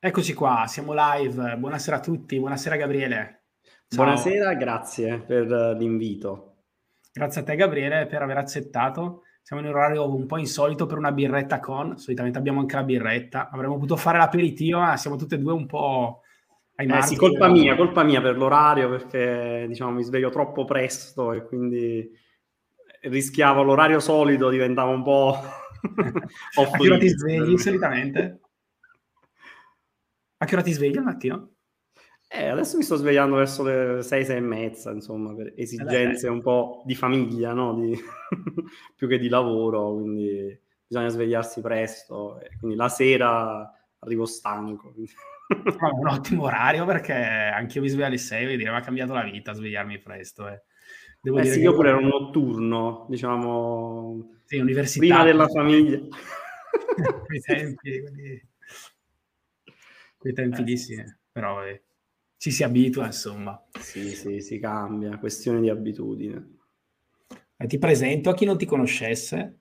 Eccoci qua, siamo live. Buonasera a tutti, buonasera Gabriele. Ciao. Buonasera, grazie per l'invito. Grazie a te Gabriele per aver accettato. Siamo in un orario un po' insolito per una birretta con, solitamente abbiamo anche la birretta. Avremmo potuto fare l'aperitivo, ma siamo tutte e due un po' ai eh, Sì, colpa mia, colpa mia per l'orario perché diciamo mi sveglio troppo presto e quindi rischiavo l'orario solito, diventava un po'... a che ti svegli solitamente? A che ora ti svegli al mattino? Eh, adesso mi sto svegliando verso le 6, 6 e mezza, insomma, per esigenze eh un po' di famiglia, no? di... più che di lavoro, quindi bisogna svegliarsi presto. quindi la sera arrivo stanco. No, un ottimo orario perché anche io mi sveglio alle 6 e dire mi ha cambiato la vita svegliarmi presto. Eh. Devo eh dire sì, io pure ero un notturno, diciamo, sì, prima della famiglia. quei tempi, quindi... quei tempi eh, lì sì, però eh, ci si abitua, insomma. Sì, sì, si cambia, questione di abitudine. Eh, ti presento a chi non ti conoscesse.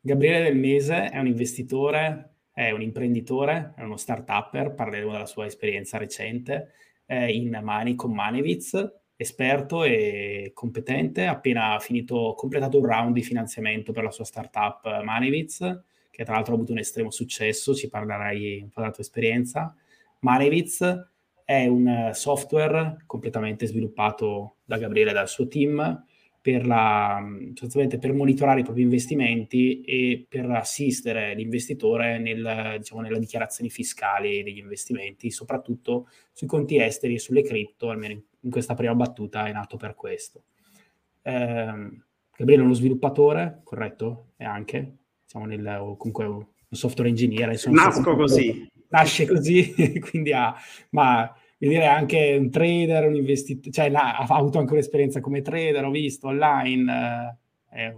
Gabriele Del Mese è un investitore è un imprenditore, è uno start-upper, parleremo della sua esperienza recente in Mani con Manevitz, esperto e competente, appena finito, completato un round di finanziamento per la sua startup Manevitz, che tra l'altro ha avuto un estremo successo, ci parlerai un po' della tua esperienza. Manevitz è un software completamente sviluppato da Gabriele e dal suo team, per, la, sostanzialmente per monitorare i propri investimenti e per assistere l'investitore nel, diciamo, nelle dichiarazioni fiscali degli investimenti, soprattutto sui conti esteri e sulle cripto, almeno in, in questa prima battuta è nato per questo. Eh, Gabriele è uno sviluppatore, corretto? E anche, diciamo, nel, comunque un software engineer. Insomma, Nasco così. Nasce così, quindi ha... Ma, io direi anche un trader, un investitore, cioè là, ha avuto anche un'esperienza come trader, ho visto online, eh,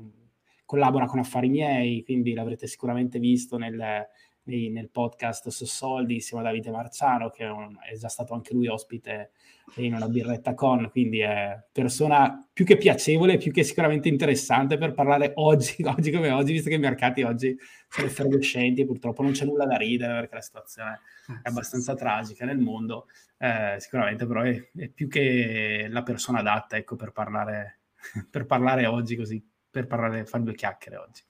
collabora con Affari Miei, quindi l'avrete sicuramente visto nel, nei, nel podcast su Soldi insieme a Davide Marciano, che è, un, è, già stato anche lui ospite in una birretta con, quindi è persona più che piacevole, più che sicuramente interessante per parlare oggi, oggi come oggi, visto che i mercati oggi sono effervescenti, purtroppo non c'è nulla da ridere perché la situazione è abbastanza tragica nel mondo, eh, sicuramente però è, è, più che la persona adatta ecco, per, parlare, per parlare oggi così, per parlare, fare due chiacchiere oggi.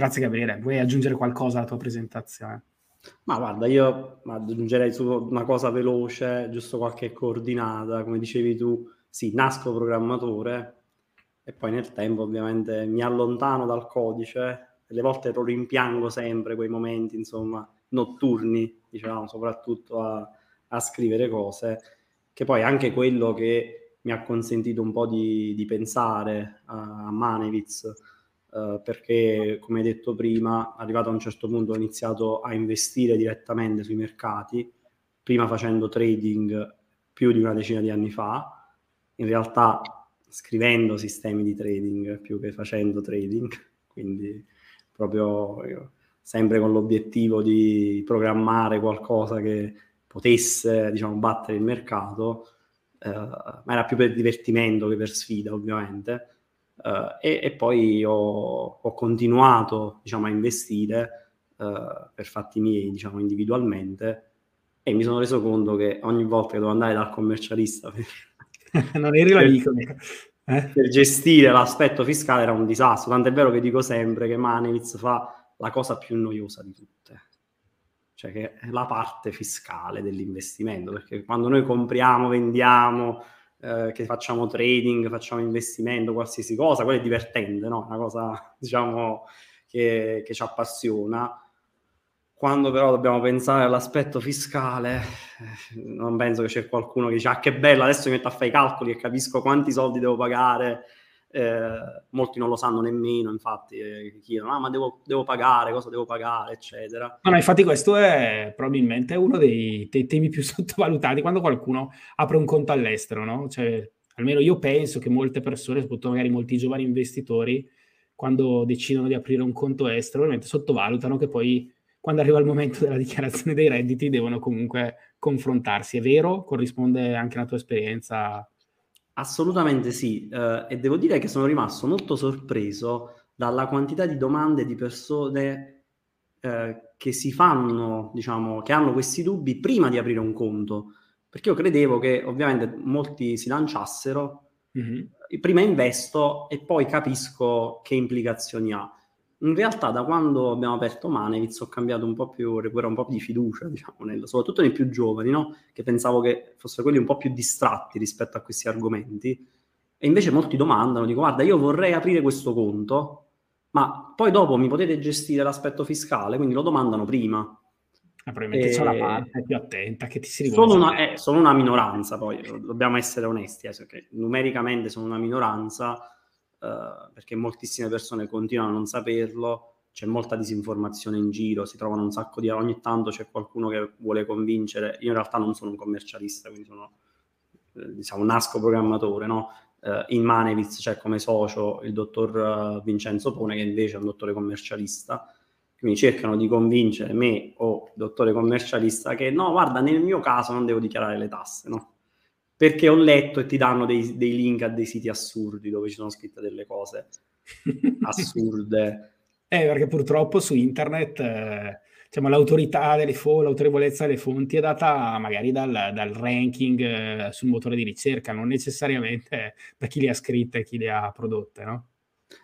Grazie Gabriele, vuoi aggiungere qualcosa alla tua presentazione? Ma guarda, io aggiungerei su una cosa veloce, giusto qualche coordinata, come dicevi tu, sì, nasco programmatore e poi nel tempo ovviamente mi allontano dal codice, delle volte lo rimpiango sempre quei momenti, insomma, notturni, diciamo, soprattutto a, a scrivere cose, che poi anche quello che mi ha consentito un po' di, di pensare a, a Manevitz, eh, perché come hai detto prima, arrivato a un certo punto ho iniziato a investire direttamente sui mercati, prima facendo trading più di una decina di anni fa, in realtà scrivendo sistemi di trading più che facendo trading, quindi proprio io, sempre con l'obiettivo di programmare qualcosa che potesse, diciamo, battere il mercato, eh, ma era più per divertimento che per sfida, ovviamente. Eh, e, e, poi ho, ho continuato, diciamo, a investire eh, per fatti miei, diciamo, individualmente, e mi sono reso conto che ogni volta che devo andare dal commercialista per, non eri l'amico eh? per gestire l'aspetto fiscale era un disastro. Tant'è vero che dico sempre che Manevitz fa la cosa più noiosa di tutte cioè che è la parte fiscale dell'investimento, perché quando noi compriamo, vendiamo, eh, che facciamo trading, facciamo investimento, qualsiasi cosa, quello è divertente, no? Una cosa, diciamo, che, che ci appassiona. Quando però dobbiamo pensare all'aspetto fiscale, eh, non penso che c'è qualcuno che dice ah che bello, adesso mi metto a fare i calcoli e capisco quanti soldi devo pagare. Eh, molti non lo sanno nemmeno, infatti, eh, chiedono, ah ma devo, devo, pagare, cosa devo pagare, eccetera. No, no, infatti questo è probabilmente uno dei, dei, temi più sottovalutati quando qualcuno apre un conto all'estero, no? Cioè, almeno io penso che molte persone, soprattutto magari molti giovani investitori, quando decidono di aprire un conto estero, ovviamente sottovalutano che poi quando arriva il momento della dichiarazione dei redditi devono comunque confrontarsi. È vero? Corrisponde anche alla tua esperienza? Assolutamente sì, eh, e devo dire che sono rimasto molto sorpreso dalla quantità di domande di persone eh, che si fanno, diciamo, che hanno questi dubbi prima di aprire un conto, perché io credevo che ovviamente molti si lanciassero, mm-hmm. prima investo e poi capisco che implicazioni ha in realtà da quando abbiamo aperto Manevitz ho cambiato un po' più, recupero un po' di fiducia, diciamo, nel, soprattutto nei più giovani, no? che pensavo che fossero quelli un po' più distratti rispetto a questi argomenti. E invece molti domandano, dico guarda io vorrei aprire questo conto, ma poi dopo mi potete gestire l'aspetto fiscale, quindi lo domandano prima. Eh, probabilmente e... c'è una parte più attenta che ti si rivolge. Sono una, eh, sono una minoranza, poi dobbiamo essere onesti, eh, perché numericamente sono una minoranza, uh, perché moltissime persone continuano a non saperlo, c'è molta disinformazione in giro, si trovano un sacco di... ogni tanto c'è qualcuno che vuole convincere, io in realtà non sono un commercialista, quindi sono, eh, diciamo, nasco programmatore, no? Uh, in Manevitz c'è come socio il dottor uh, Vincenzo Pone, che invece è un dottore commercialista, quindi cercano di convincere me o il dottore commercialista che no, guarda, nel mio caso non devo dichiarare le tasse, no? Perché ho letto e ti danno dei, dei, link a dei siti assurdi dove ci sono scritte delle cose assurde. Eh, perché purtroppo su internet eh, diciamo, l'autorità delle fonti, l'autorevolezza delle fonti è data magari dal, dal ranking eh, sul motore di ricerca, non necessariamente da chi le ha scritte e chi le ha prodotte, no?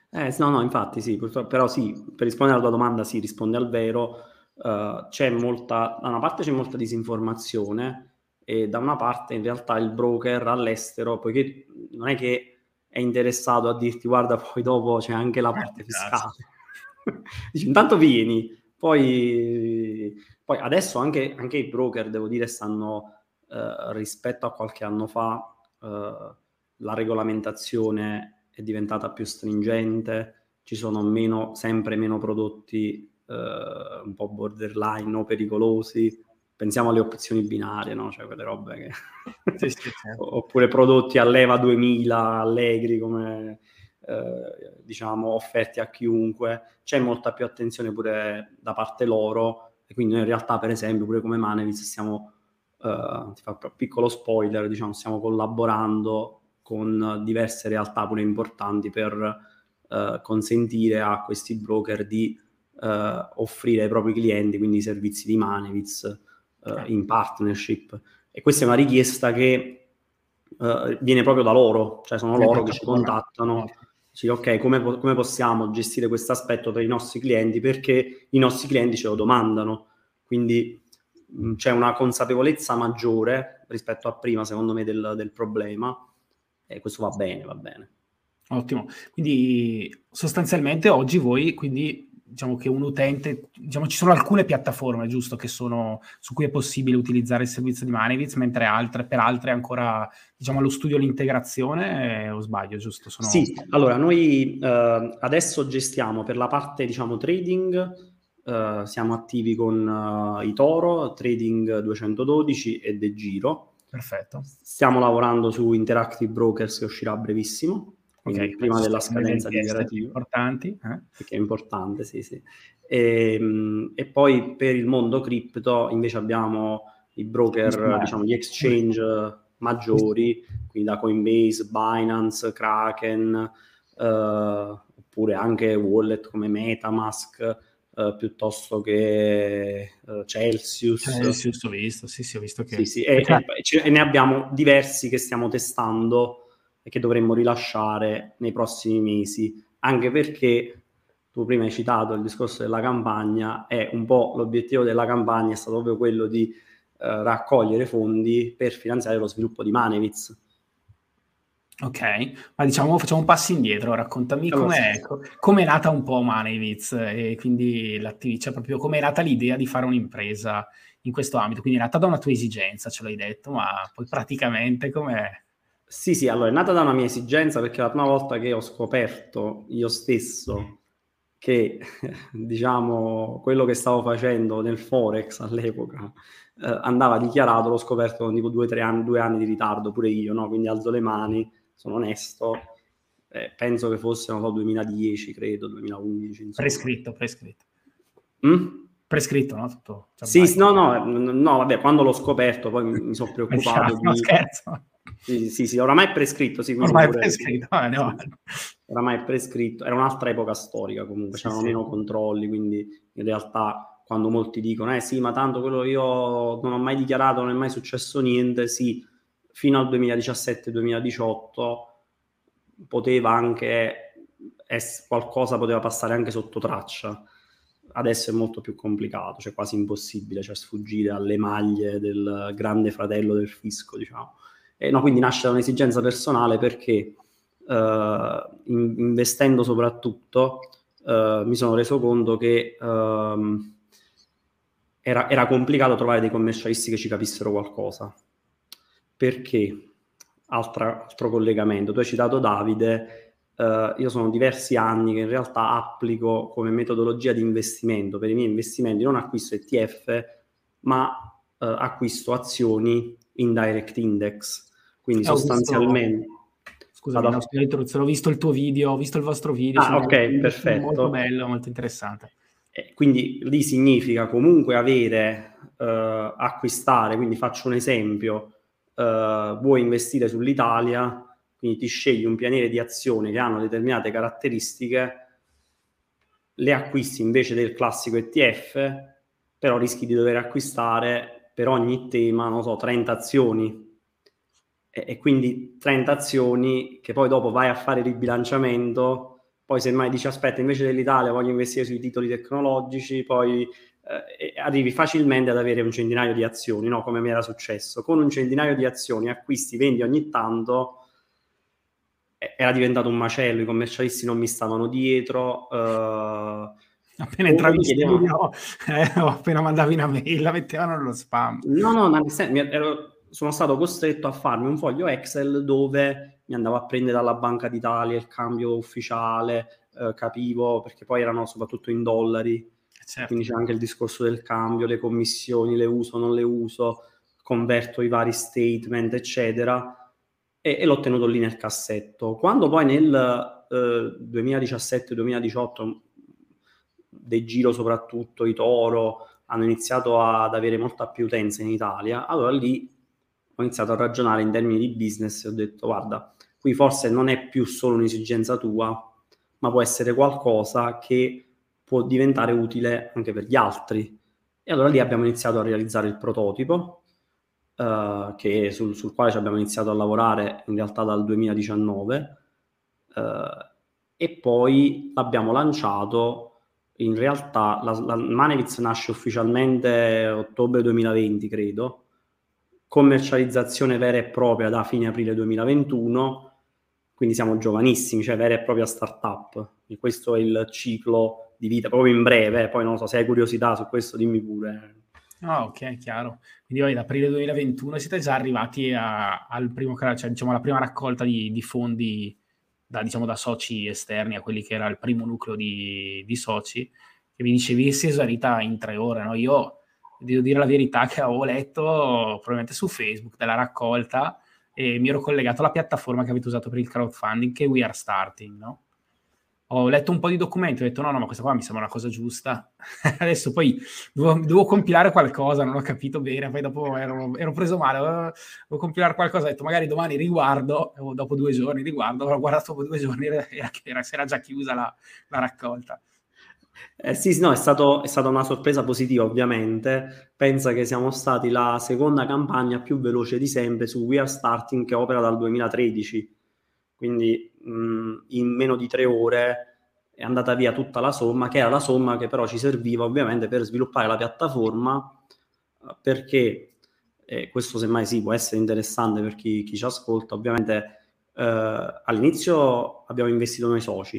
Eh, no, no, infatti sì, purtroppo, però sì, per rispondere alla tua domanda sì, risponde al vero, uh, c'è molta, da una parte c'è molta disinformazione, e da una parte in realtà il broker all'estero, poiché non è che è interessato a dirti guarda poi dopo c'è anche la parte fiscale. Dici intanto vieni, poi, poi adesso anche, anche, i broker, devo dire, stanno eh, rispetto a qualche anno fa, eh, la regolamentazione è diventata più stringente, ci sono meno, sempre meno prodotti eh, un po' borderline o pericolosi, pensiamo alle opzioni binarie, no? cioè quelle robe che... sì, sì, certo. Oppure prodotti a leva 2000, allegri, come eh, diciamo offerti a chiunque. C'è molta più attenzione pure da parte loro e quindi noi in realtà, per esempio, pure come Manevis stiamo, eh, ti fa un piccolo spoiler, diciamo, stiamo collaborando con diverse realtà pure importanti per eh, consentire a questi broker di eh, offrire ai propri clienti, quindi i servizi di Maneviz, uh, in partnership. E questa è una richiesta che uh, viene proprio da loro, cioè sono loro che ci contattano. Sì, ok, come, come possiamo gestire questo aspetto per i nostri clienti? Perché i nostri clienti ce lo domandano. Quindi mh, c'è una consapevolezza maggiore rispetto a prima, secondo me, del, del problema. E questo va bene, va bene. Ottimo. Quindi sostanzialmente oggi voi quindi diciamo che un utente, diciamo ci sono alcune piattaforme, giusto, che sono, su cui è possibile utilizzare il servizio di Manevitz, mentre altre, per altre è ancora, diciamo, allo studio l'integrazione, eh, o sbaglio, giusto? Sono... Sì, allora noi eh, adesso gestiamo per la parte, diciamo, trading, eh, siamo attivi con uh, Itoro, Trading 212 e De Giro. Perfetto. Stiamo lavorando su Interactive Brokers che uscirà brevissimo okay, prima della scadenza dichiarativa. Importanti. Eh? Perché è importante, sì, sì. E, ehm, e, poi per il mondo cripto invece abbiamo i broker, diciamo, gli exchange maggiori, quindi da Coinbase, Binance, Kraken, eh, oppure anche wallet come Metamask, eh, piuttosto che uh, Celsius. Celsius ho visto, sì, sì, ho visto che... Sì, sì, e, e, e, ne abbiamo diversi che stiamo testando e che dovremmo rilasciare nei prossimi mesi, anche perché tu prima hai citato il discorso della campagna e un po' l'obiettivo della campagna è stato proprio quello di eh, raccogliere fondi per finanziare lo sviluppo di Manevitz. Ok, ma diciamo facciamo un passo indietro, raccontami com'è, com'è nata un po' Moneyviz e quindi l'attività, cioè proprio com'è nata l'idea di fare un'impresa in questo ambito, quindi è nata da una tua esigenza, ce l'hai detto, ma poi praticamente com'è? Sì, sì, allora è nata da una mia esigenza perché la prima volta che ho scoperto io stesso che, diciamo, quello che stavo facendo nel Forex all'epoca eh, andava dichiarato, l'ho scoperto con tipo due tre anni, due anni di ritardo, pure io, no? Quindi alzo le mani sono onesto, eh, penso che fosse, non so, 2010, credo, 2011. Insomma. Prescritto, prescritto. Mm? Prescritto, no? Tutto, sì, no, no, no, vabbè, quando l'ho scoperto poi mi, mi sono preoccupato di... No, scherzo. Sì, sì, sì, oramai è prescritto. Sì, oramai è prescritto, eh, no. oramai è prescritto. Era un'altra epoca storica comunque, c'erano meno controlli, quindi in realtà quando molti dicono, eh sì, ma tanto quello io non ho mai dichiarato, non è mai successo niente, sì, fino al 2017-2018 poteva anche essere, qualcosa poteva passare anche sotto traccia. Adesso è molto più complicato, cioè quasi impossibile, cioè sfuggire alle maglie del grande fratello del fisco, diciamo. E no, quindi nasce da un'esigenza personale perché uh, in, investendo soprattutto uh, mi sono reso conto che uh, era, era complicato trovare dei commercialisti che ci capissero qualcosa. Perché, altra, altro collegamento, tu hai citato Davide, eh, io sono diversi anni che in realtà applico come metodologia di investimento. Per i miei investimenti, non acquisto ETF, ma eh, acquisto azioni in direct index, quindi ho sostanzialmente... Visto... Scusa, no, ho visto il tuo video, ho visto il vostro video. Ah, ok, perfetto. Molto bello, molto interessante. Eh, quindi lì significa comunque avere, uh, acquistare, quindi faccio un esempio, uh, vuoi investire sull'Italia, quindi ti scegli un pianiere di azioni che hanno determinate caratteristiche, le acquisti invece del classico ETF, però rischi di dover acquistare per ogni tema, non so, 30 azioni. E, e quindi 30 azioni che poi dopo vai a fare il ribilanciamento, poi semmai dici aspetta, invece dell'Italia voglio investire sui titoli tecnologici, poi eh, arrivi facilmente ad avere un centinaio di azioni, no? come mi era successo. Con un centinaio di azioni acquisti, vendi ogni tanto, era diventato un macello, i commercialisti non mi stavano dietro. Eh, appena entravi in studio, eh, appena mandavi una mail, la mettevano nello spam. No, no, ma ero, sono stato costretto a farmi un foglio Excel dove mi andavo a prendere dalla Banca d'Italia il cambio ufficiale, eh, capivo, perché poi erano soprattutto in dollari, Certo. Quindi c'è anche il discorso del cambio, le commissioni, le uso, non le uso, converto i vari statement, eccetera, e, e l'ho tenuto lì nel cassetto. Quando poi nel eh, 2017-2018, dei giro soprattutto, i Toro, hanno iniziato ad avere molta più utenza in Italia, allora lì ho iniziato a ragionare in termini di business e ho detto guarda, qui forse non è più solo un'esigenza tua, ma può essere qualcosa che può diventare utile anche per gli altri. E allora lì abbiamo iniziato a realizzare il prototipo, uh, che sul, sul, quale ci abbiamo iniziato a lavorare in realtà dal 2019, uh, eh, e poi l'abbiamo lanciato. In realtà la, la Manevitz nasce ufficialmente ottobre 2020, credo, commercializzazione vera e propria da fine aprile 2021, quindi siamo giovanissimi, cioè vera e propria startup. E questo è il ciclo di vita, proprio in breve, poi non so se hai curiosità su questo, dimmi pure. Ah, ok, chiaro. Quindi ad aprile 2021 siete già arrivati a, al primo, cioè, diciamo, alla prima raccolta di, di fondi da, diciamo, da, soci esterni a quelli che era il primo nucleo di, di soci, che mi dicevi si è esaurita in tre ore, no? Io devo dire la verità che avevo letto probabilmente su Facebook della raccolta e mi ero collegato alla piattaforma che avete usato per il crowdfunding che We Are Starting, no? Ho letto un po' di documenti, ho detto no, no, ma questa qua mi sembra una cosa giusta. Adesso poi devo, devo, compilare qualcosa, non ho capito bene, poi dopo ero, ero preso male, devo compilare qualcosa, ho detto magari domani riguardo, dopo due giorni riguardo, avrò guardato dopo due giorni era, era, era già chiusa la, la raccolta. Eh sì, no, è, stato, è, stata una sorpresa positiva ovviamente. Pensa che siamo stati la seconda campagna più veloce di sempre su We Are Starting che opera dal 2013. Quindi mh, in meno di tre ore è andata via tutta la somma, che era la somma che però ci serviva ovviamente per sviluppare la piattaforma, perché eh, questo semmai sì può essere interessante per chi, chi ci ascolta, ovviamente eh, all'inizio abbiamo investito noi soci,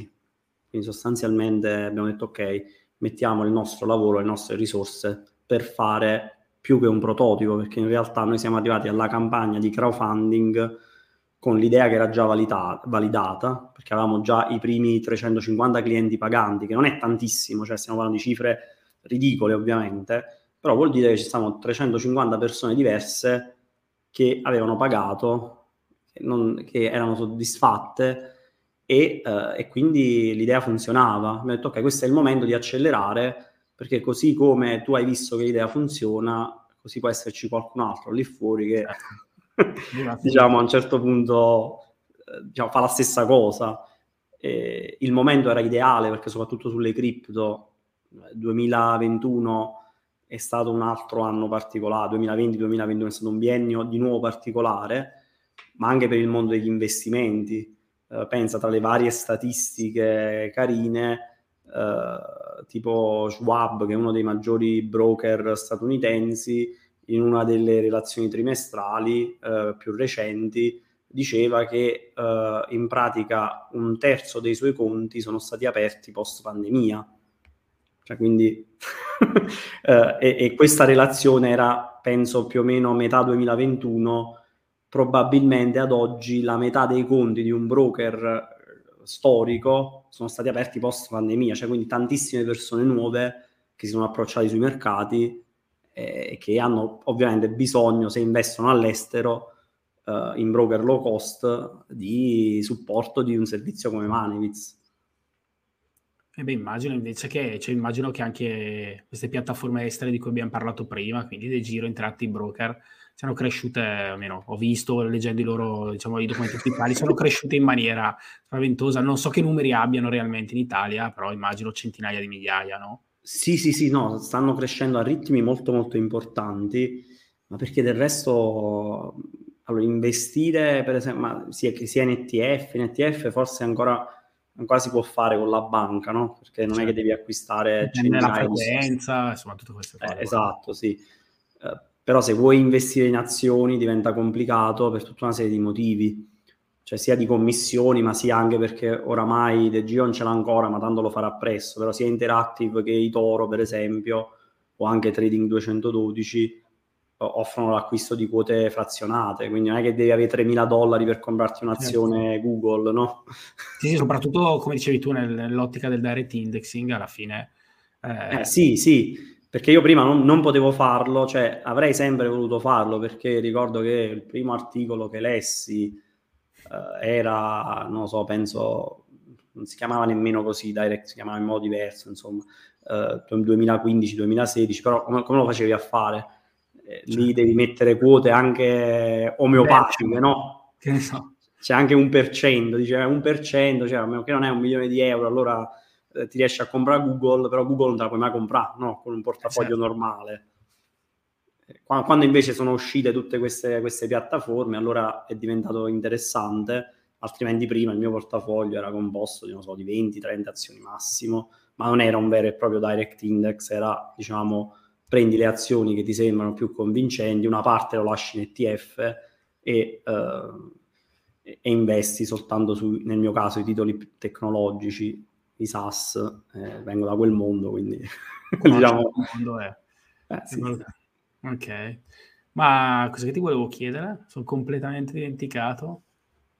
quindi sostanzialmente abbiamo detto ok, mettiamo il nostro lavoro, le nostre risorse per fare più che un prototipo, perché in realtà noi siamo arrivati alla campagna di crowdfunding con l'idea che era già valida- validata, perché avevamo già i primi 350 clienti paganti, che non è tantissimo, cioè stiamo parlando di cifre ridicole ovviamente, però vuol dire che ci stanno 350 persone diverse che avevano pagato, che, non, che erano soddisfatte e, eh, e, quindi l'idea funzionava. Mi ho detto ok, questo è il momento di accelerare perché così come tu hai visto che l'idea funziona, così può esserci qualcun altro lì fuori che certo. Diciamo a un certo punto eh, diciamo, fa la stessa cosa. E il momento era ideale perché soprattutto sulle cripto 2021 è stato un altro anno particolare, 2020-2021 è stato un biennio di nuovo particolare, ma anche per il mondo degli investimenti. Eh, pensa tra le varie statistiche carine, eh, tipo Schwab, che è uno dei maggiori broker statunitensi, in una delle relazioni trimestrali eh, più recenti, diceva che eh, in pratica un terzo dei suoi conti sono stati aperti post pandemia. Cioè, quindi, eh, e, e, questa relazione era, penso, più o meno metà 2021. Probabilmente ad oggi la metà dei conti di un broker storico sono stati aperti post pandemia, cioè quindi tantissime persone nuove che si sono approcciate sui mercati eh, che hanno ovviamente bisogno, se investono all'estero, eh, in broker low cost, di supporto di un servizio come Manivitz. E beh, immagino invece che, cioè, immagino che anche queste piattaforme estere di cui abbiamo parlato prima, quindi dei giro intratti broker, siano cresciute, almeno ho visto leggendo i loro, diciamo, i documenti principali, sono cresciute in maniera spaventosa. Non so che numeri abbiano realmente in Italia, però immagino centinaia di migliaia, no? Sì, sì, sì, no, stanno crescendo a ritmi molto, molto importanti, ma perché del resto, allora, investire, per esempio, sia, sia in ETF, in ETF forse ancora ancora si può fare con la banca, no? Perché non certo. è che devi acquistare la frequenza, insomma, tutte queste cose. Eh, esatto, sì. Eh, però se vuoi investire in azioni diventa complicato per tutta una serie di motivi, cioè sia di commissioni, ma sia anche perché oramai De Gio non ce l'ha ancora, ma tanto lo farà presto, però sia Interactive che i Toro, per esempio, o anche Trading 212 offrono l'acquisto di quote frazionate, quindi non è che devi avere 3.000 dollari per comprarti un'azione certo. Google, no? Sì, sì, soprattutto come dicevi tu nell'ottica del direct indexing alla fine. Eh... Eh, sì, sì, perché io prima non, non, potevo farlo, cioè avrei sempre voluto farlo perché ricordo che il primo articolo che lessi eh, era, non lo so, penso, non si chiamava nemmeno così, direct si chiamava in modo diverso, insomma, eh, 2015-2016, però come, come lo facevi a fare? Eh, lì certo. devi mettere quote anche omeopatiche, no? Che ne so. C'è anche un per cento, dice un per cento, cioè a meno che non è un milione di euro, allora eh, ti riesci a comprare Google, però Google non te la puoi mai comprare, no? Con un portafoglio certo. normale. Eh, quando invece sono uscite tutte queste, queste piattaforme, allora è diventato interessante, altrimenti prima il mio portafoglio era composto di, so, di 20-30 azioni massimo, ma non era un vero e proprio direct index, era diciamo prendi le azioni che ti sembrano più convincenti, una parte lo lasci in ETF e, uh, e investi soltanto su, nel mio caso, i titoli tecnologici, i SaaS, eh, vengo da quel mondo, quindi diciamo... mondo è. Eh, sì. Ok, ma cosa che ti volevo chiedere? Sono completamente dimenticato.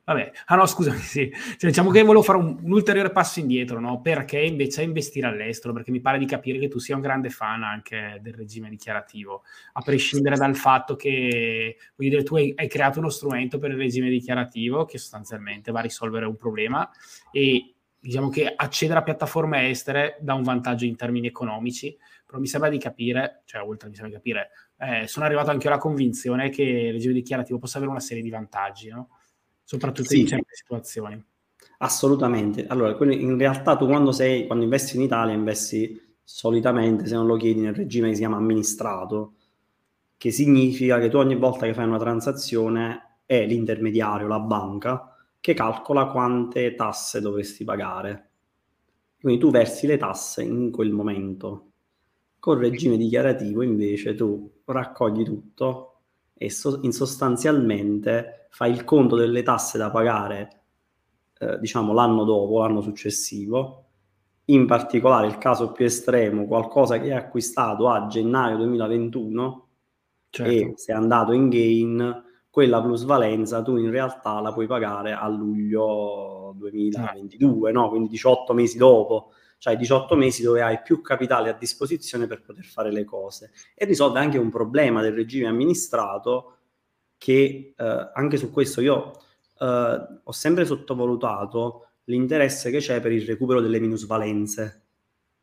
Vabbè, ah no, scusami, sì. Cioè, diciamo che volevo fare un, un, ulteriore passo indietro, no? Perché invece investire all'estero? Perché mi pare di capire che tu sia un grande fan anche del regime dichiarativo, a prescindere dal fatto che, voglio dire, tu hai, hai creato uno strumento per il regime dichiarativo che sostanzialmente va a risolvere un problema e diciamo che accedere a piattaforme estere dà un vantaggio in termini economici, però mi sembra di capire, cioè oltre mi sembra di capire, eh, sono arrivato anche alla convinzione che il regime dichiarativo possa avere una serie di vantaggi, no? soprattutto sì. in certe situazioni. Assolutamente. Allora, in realtà tu quando, sei, quando investi in Italia investi solitamente, se non lo chiedi, nel regime che si chiama amministrato, che significa che tu ogni volta che fai una transazione è l'intermediario, la banca, che calcola quante tasse dovresti pagare. Quindi tu versi le tasse in quel momento. Col regime dichiarativo invece tu raccogli tutto e so- in sostanzialmente fai il conto delle tasse da pagare eh, diciamo l'anno dopo, l'anno successivo, in particolare il caso più estremo, qualcosa che è acquistato a gennaio 2021 certo. e se è andato in gain, quella plusvalenza tu in realtà la puoi pagare a luglio 2022, ah. no? quindi 18 mesi dopo, cioè 18 mesi dove hai più capitale a disposizione per poter fare le cose e risolve anche un problema del regime amministrato che eh, anche su questo io eh, ho sempre sottovalutato l'interesse che c'è per il recupero delle minusvalenze,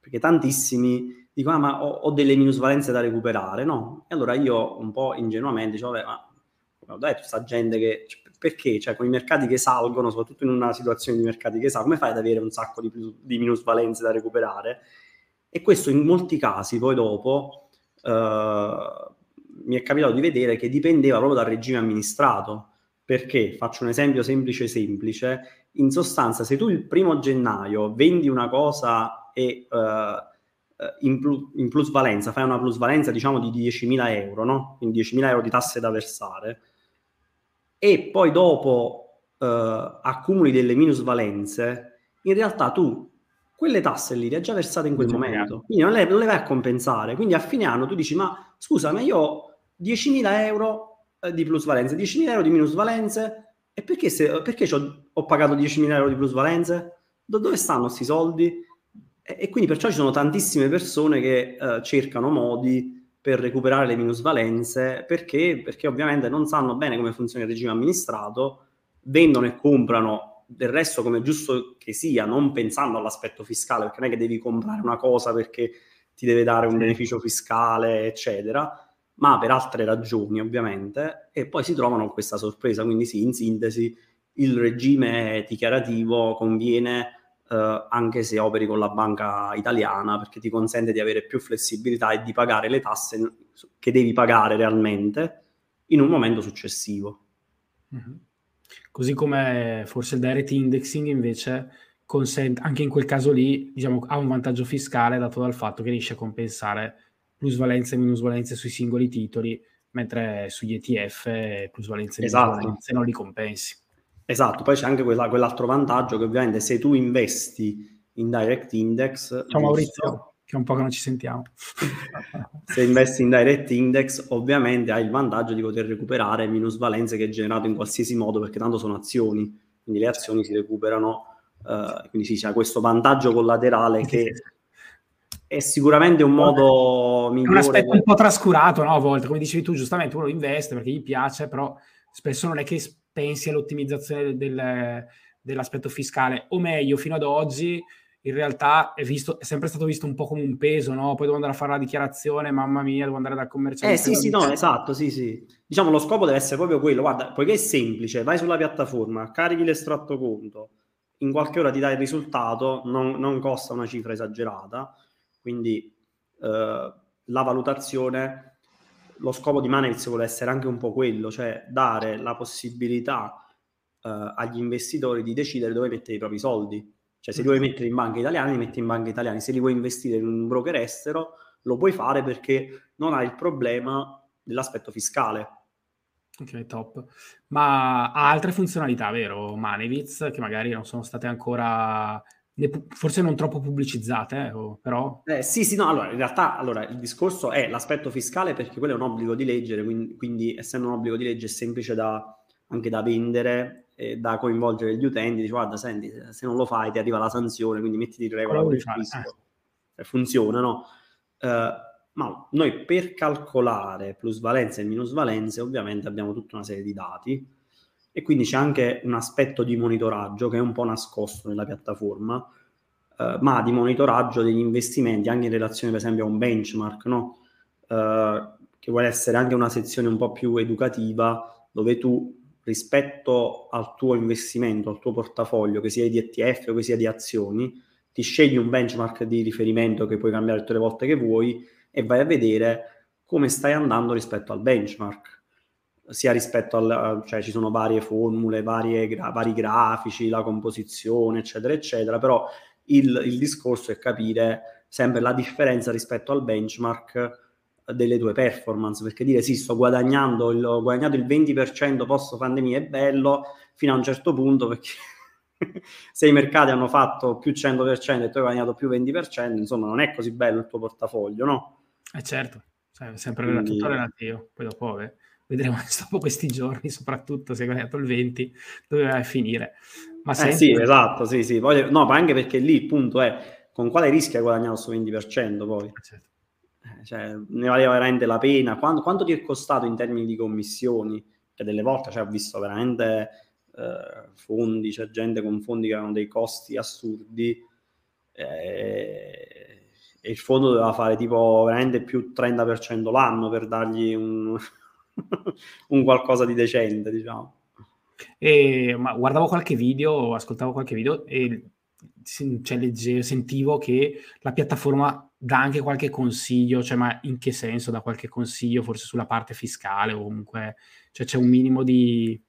perché tantissimi dicono ah, ma ho, ho, delle minusvalenze da recuperare, no? E allora io un po' ingenuamente dicevo, vabbè, ma ho detto questa gente che perché? Cioè, con i mercati che salgono, soprattutto in una situazione di mercati che salgono, come fai ad avere un sacco di, di minusvalenze da recuperare? E questo in molti casi poi dopo eh, mi è capitato di vedere che dipendeva proprio dal regime amministrato. Perché? Faccio un esempio semplice semplice in sostanza, se tu il primo gennaio vendi una cosa e uh, in, plu- in, plusvalenza, fai una plusvalenza diciamo di 10.000 euro, no? Quindi 10.000 euro di tasse da versare, e poi dopo uh, accumuli delle minusvalenze, in realtà tu quelle tasse lì le hai già versate in quel non momento, quindi non le, non le, vai a compensare. Quindi a fine anno tu dici, ma scusa, ma io ho 10.000 euro di plusvalenze, 10.000 euro di minusvalenze, e perché, se, perché ho pagato 10.000 euro di plusvalenze? Do, dove stanno questi soldi? E, e, quindi perciò ci sono tantissime persone che uh, cercano modi per recuperare le minusvalenze perché, perché ovviamente non sanno bene come funziona il regime amministrato, vendono e comprano del resto come giusto che sia, non pensando all'aspetto fiscale, perché non è che devi comprare una cosa perché ti deve dare un beneficio fiscale, eccetera ma per altre ragioni ovviamente, e poi si trovano questa sorpresa. Quindi sì, in sintesi, il regime dichiarativo conviene eh, anche se operi con la banca italiana perché ti consente di avere più flessibilità e di pagare le tasse che devi pagare realmente in un momento successivo. Mm-hmm. Così come forse il direct indexing invece consente, anche in quel caso lì, diciamo, ha un vantaggio fiscale dato dal fatto che riesce a compensare plusvalenze e minusvalenze sui singoli titoli, mentre sugli ETF plusvalenze e esatto. minusvalenze non li compensi. Esatto, poi c'è anche quella, quell'altro vantaggio che ovviamente se tu investi in direct index... Ciao Maurizio, che è un po' che non ci sentiamo. se investi in direct index ovviamente hai il vantaggio di poter recuperare minusvalenze che hai generato in qualsiasi modo perché tanto sono azioni, quindi le azioni si recuperano, uh, quindi sì, c'è questo vantaggio collaterale che è sicuramente un modo migliore. È un aspetto un po' trascurato, no? A volte, come dicevi tu, giustamente uno investe perché gli piace, però spesso non è che pensi all'ottimizzazione del, dell'aspetto fiscale, o meglio, fino ad oggi in realtà è, visto, è, sempre stato visto un po' come un peso, no? Poi devo andare a fare la dichiarazione, mamma mia, devo andare dal commerciale. Eh sì, sì, no, esatto, sì, sì. Diciamo lo scopo deve essere proprio quello, guarda, poiché è semplice, vai sulla piattaforma, carichi l'estratto conto, in qualche ora ti dai il risultato, non, non costa una cifra esagerata, quindi eh, la valutazione, lo scopo di Manex vuole essere anche un po' quello, cioè dare la possibilità eh, agli investitori di decidere dove mettere i propri soldi. Cioè se li vuoi mettere in banche italiane, li metti in banche italiane, se li vuoi investire in un broker estero, lo puoi fare perché non hai il problema dell'aspetto fiscale. Ok, top. Ma ha altre funzionalità, vero, Maneviz, che magari non sono state ancora forse non troppo pubblicizzate, eh, però... Eh, sì, sì, no, allora, in realtà allora, il discorso è l'aspetto fiscale perché quello è un obbligo di leggere, quindi, quindi essendo un obbligo di legge è semplice da, anche da vendere e da coinvolgere gli utenti, dice guarda, senti, se non lo fai ti arriva la sanzione, quindi mettiti in regola con il fisco. Eh. Funziona, no? Uh, ma noi per calcolare plusvalenze e minusvalenze ovviamente abbiamo tutta una serie di dati e quindi c'è anche un aspetto di monitoraggio che è un po' nascosto nella piattaforma, eh, ma di monitoraggio degli investimenti anche in relazione per esempio a un benchmark, no? eh, che vuole essere anche una sezione un po' più educativa dove tu rispetto al tuo investimento, al tuo portafoglio, che sia di ETF o che sia di azioni, ti scegli un benchmark di riferimento che puoi cambiare tutte le volte che vuoi e vai a vedere come stai andando rispetto al benchmark sia rispetto al, cioè ci sono varie formule, varie, gra- vari grafici, la composizione, eccetera, eccetera, però il, il, discorso è capire sempre la differenza rispetto al benchmark delle tue performance, perché dire sì, sto guadagnando il, ho guadagnato il 20% post pandemia è bello fino a un certo punto perché se i mercati hanno fatto più 100% e tu hai guadagnato più 20%, insomma non è così bello il tuo portafoglio, no? Eh certo, cioè, sempre Quindi... tutto relativo, poi dopo eh, vedremo dopo questi giorni, soprattutto se hai guadagnato il 20, dove vai a finire. Ma eh sì, esatto, sì, sì. Poi, no, ma anche perché lì il punto è con quale rischio hai guadagnato questo 20% poi? Eh, certo. Eh, cioè, ne valeva veramente la pena? Quanto, quanto, ti è costato in termini di commissioni? Che delle volte cioè, ho visto veramente eh, fondi, c'è gente con fondi che avevano dei costi assurdi eh, e il fondo doveva fare tipo veramente più 30% l'anno per dargli un, un qualcosa di decente, diciamo. E, ma guardavo qualche video, ascoltavo qualche video e cioè, leggevo, sentivo che la piattaforma dà anche qualche consiglio, cioè ma in che senso dà qualche consiglio, forse sulla parte fiscale o comunque, cioè c'è un minimo di,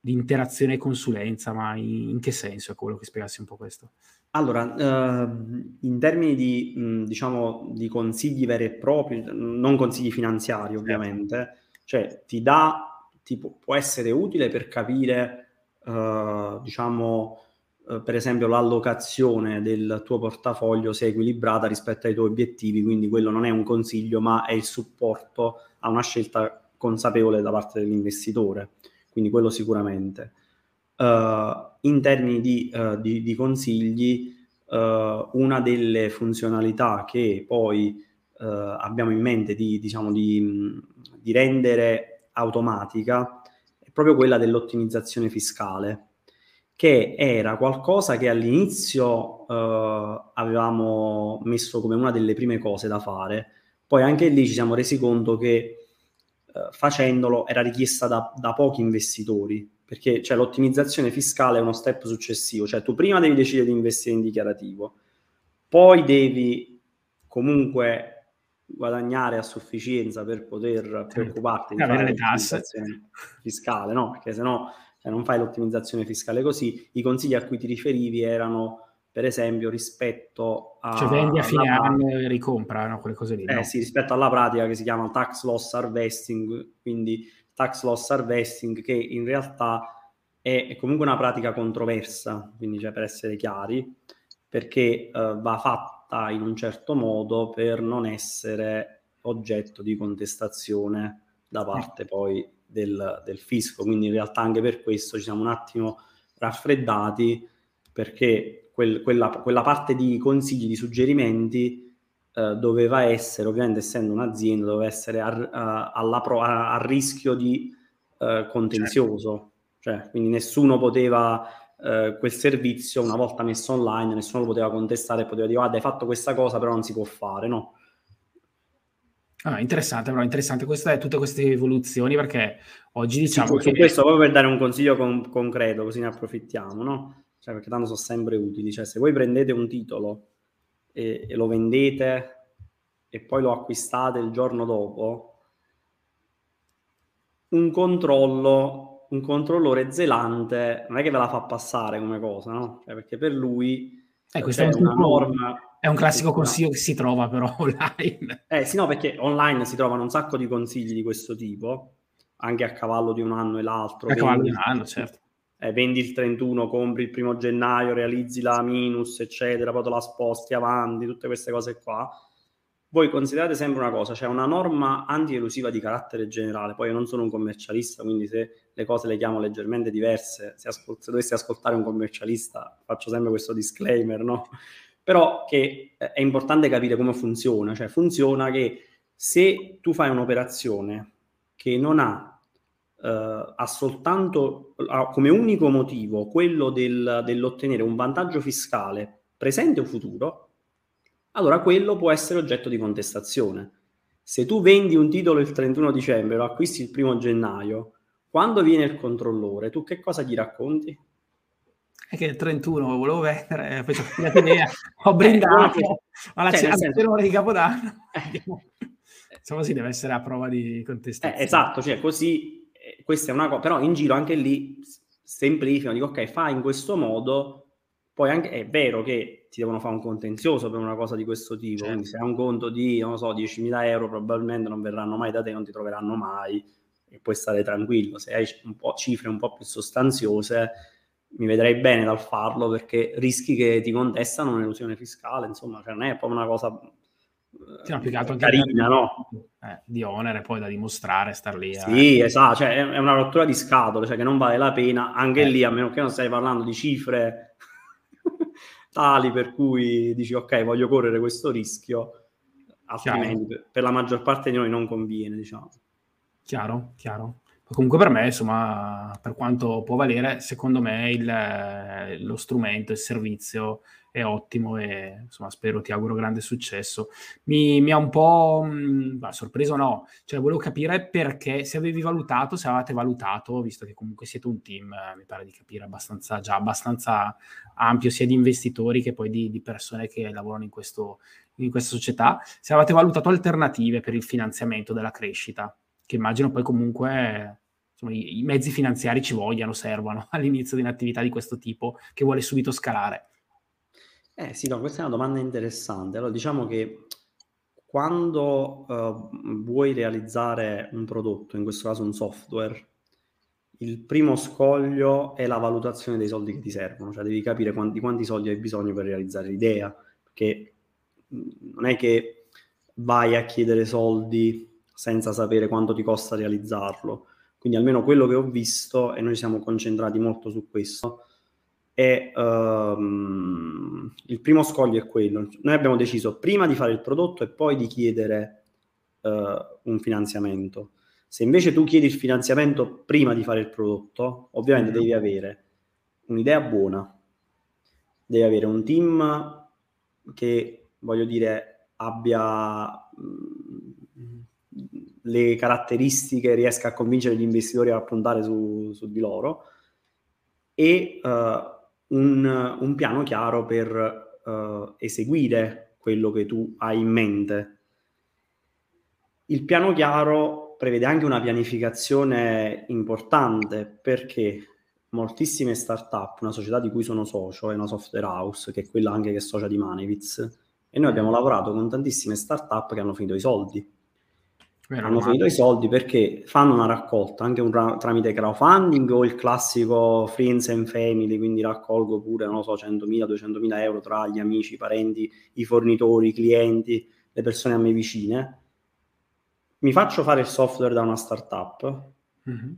di interazione e consulenza, ma in, in, che senso è quello che spiegassi un po' questo? Allora, eh, in termini di, mh, diciamo, di consigli veri e propri, non consigli finanziari ovviamente. Cioè ti dà, ti può essere utile per capire, eh, diciamo, eh, per esempio l'allocazione del tuo portafoglio se è equilibrata rispetto ai tuoi obiettivi, quindi quello non è un consiglio, ma è il supporto a una scelta consapevole da parte dell'investitore quindi quello sicuramente. Uh, in termini di, uh, di, di consigli, uh, una delle funzionalità che poi abbiamo in mente di, diciamo, di, di, rendere automatica è proprio quella dell'ottimizzazione fiscale, che era qualcosa che all'inizio avevamo messo come una delle prime cose da fare, poi anche lì ci siamo resi conto che eh, facendolo era richiesta da, da, pochi investitori, perché cioè, l'ottimizzazione fiscale è uno step successivo, cioè tu prima devi decidere di investire in dichiarativo, poi devi comunque guadagnare a sufficienza per poter preoccuparti di fare l'ottimizzazione fiscale, no? Perché se no cioè, non fai l'ottimizzazione fiscale così. I consigli a cui ti riferivi erano per esempio, rispetto a... Cioè vendi a fine anno e ricompra, no? quelle cose lì. Eh no? sì, rispetto alla pratica che si chiama tax loss harvesting, quindi tax loss harvesting che in realtà è, è comunque una pratica controversa, quindi cioè per essere chiari, perché uh, va fatta in un certo modo per non essere oggetto di contestazione da parte poi del, del fisco. Quindi in realtà anche per questo ci siamo un attimo raffreddati perché quel, quella, quella, parte di consigli, di suggerimenti eh, doveva essere, ovviamente essendo un'azienda, doveva essere a, a, alla pro, a, a rischio di eh, contenzioso. Certo. Cioè, quindi nessuno poteva eh, quel servizio, una volta messo online, nessuno lo poteva contestare e poteva dire guarda hai fatto questa cosa però non si può fare, no? Ah, interessante, però interessante queste, tutte queste evoluzioni perché oggi diciamo sì, che... Questo proprio per dare un consiglio con, concreto, così ne approfittiamo, no? cioè perché tanto sono sempre utili, cioè se voi prendete un titolo e, e lo vendete e poi lo acquistate il giorno dopo, un controllo, un controllore zelante non è che ve la fa passare come cosa, no? Cioè perché per lui eh, questo è una norma. È un classico consiglio che si trova però online. Eh sì, no, perché online si trovano un sacco di consigli di questo tipo, anche a cavallo di un anno e l'altro. A cavallo di un anno, certo eh, vendi il 31, compri il primo gennaio, realizzi la minus, eccetera, poi te la sposti avanti, tutte queste cose qua. Voi considerate sempre una cosa, c'è cioè una norma anti-elusiva di carattere generale, poi io non sono un commercialista, quindi se le cose le chiamo leggermente diverse, se, ascol- se dovessi ascoltare un commercialista faccio sempre questo disclaimer, no? Però che eh, è importante capire come funziona, cioè funziona che se tu fai un'operazione che non ha eh, ha soltanto ha come unico motivo quello del, dell'ottenere un vantaggio fiscale presente o futuro, allora quello può essere oggetto di contestazione. Se tu vendi un titolo il 31 dicembre lo acquisti il primo gennaio, quando viene il controllore, tu che cosa gli racconti? È che il 31 volevo vendere, poi ho idea, ho brindato eh, alla cioè, cena di Capodanno. Eh. Insomma, sì, deve essere a prova di contestazione. Eh, esatto, cioè così questa è una cosa, però in giro anche lì semplificano, dico ok, fai in questo modo, poi anche, è vero che ti devono fare un contenzioso per una cosa di questo tipo, certo. quindi se hai un conto di, non so, 10.000 euro probabilmente non verranno mai da te, non ti troveranno mai e puoi stare tranquillo, se hai un po' cifre un po' più sostanziose mi vedrei bene dal farlo perché rischi che ti contestano un'elusione fiscale, insomma, cioè non è proprio una cosa sì, più che altro carina, no? Eh, di onere poi da dimostrare, star lì. Sì, eh. esatto, cioè è, una rottura di scatole, cioè che non vale la pena, anche eh. lì, a meno che non stai parlando di cifre tali per cui dici ok, voglio correre questo rischio, altrimenti per, per la maggior parte di noi non conviene, diciamo. Chiaro, chiaro. Comunque per me, insomma, per quanto può valere, secondo me il, lo strumento, il servizio è ottimo e insomma spero, ti auguro grande successo. Mi, mi ha un po' mh, bah, sorpreso, no, cioè volevo capire perché, se avevi valutato, se avevate valutato, visto che comunque siete un team, eh, mi pare di capire, abbastanza, già abbastanza ampio, sia di investitori che poi di, di persone che lavorano in, questo, in questa società, se avevate valutato alternative per il finanziamento della crescita, che immagino poi comunque insomma, i, i mezzi finanziari ci vogliano, servono all'inizio di un'attività di questo tipo che vuole subito scalare. Eh sì, no, questa è una domanda interessante. Allora, diciamo che quando uh, vuoi realizzare un prodotto, in questo caso un software, il primo scoglio è la valutazione dei soldi che ti servono, cioè devi capire quanti, quanti soldi hai bisogno per realizzare l'idea, perché non è che vai a chiedere soldi senza sapere quanto ti costa realizzarlo. Quindi almeno quello che ho visto, e noi siamo concentrati molto su questo, e um, il primo scoglio è quello. Noi abbiamo deciso prima di fare il prodotto e poi di chiedere uh, un finanziamento. Se invece tu chiedi il finanziamento prima di fare il prodotto, ovviamente mm. devi avere un'idea buona, devi avere un team che, voglio dire, abbia mh, le caratteristiche, riesca a convincere gli investitori a puntare su, su di loro e uh, un, un piano chiaro per uh, eseguire quello che tu hai in mente. Il piano chiaro prevede anche una pianificazione importante perché moltissime start-up, una società di cui sono socio, è una software house, che è quella anche che è socia di Manevitz, e noi abbiamo lavorato con tantissime start-up che hanno finito i soldi Vero, hanno finito i soldi perché fanno una raccolta anche un ra- tramite crowdfunding o il classico friends and family, quindi raccolgo pure, non lo so, 100.000, 200.000 euro tra gli amici, i parenti, i fornitori, i clienti, le persone a me vicine. Mi faccio fare il software da una startup. Mm-hmm.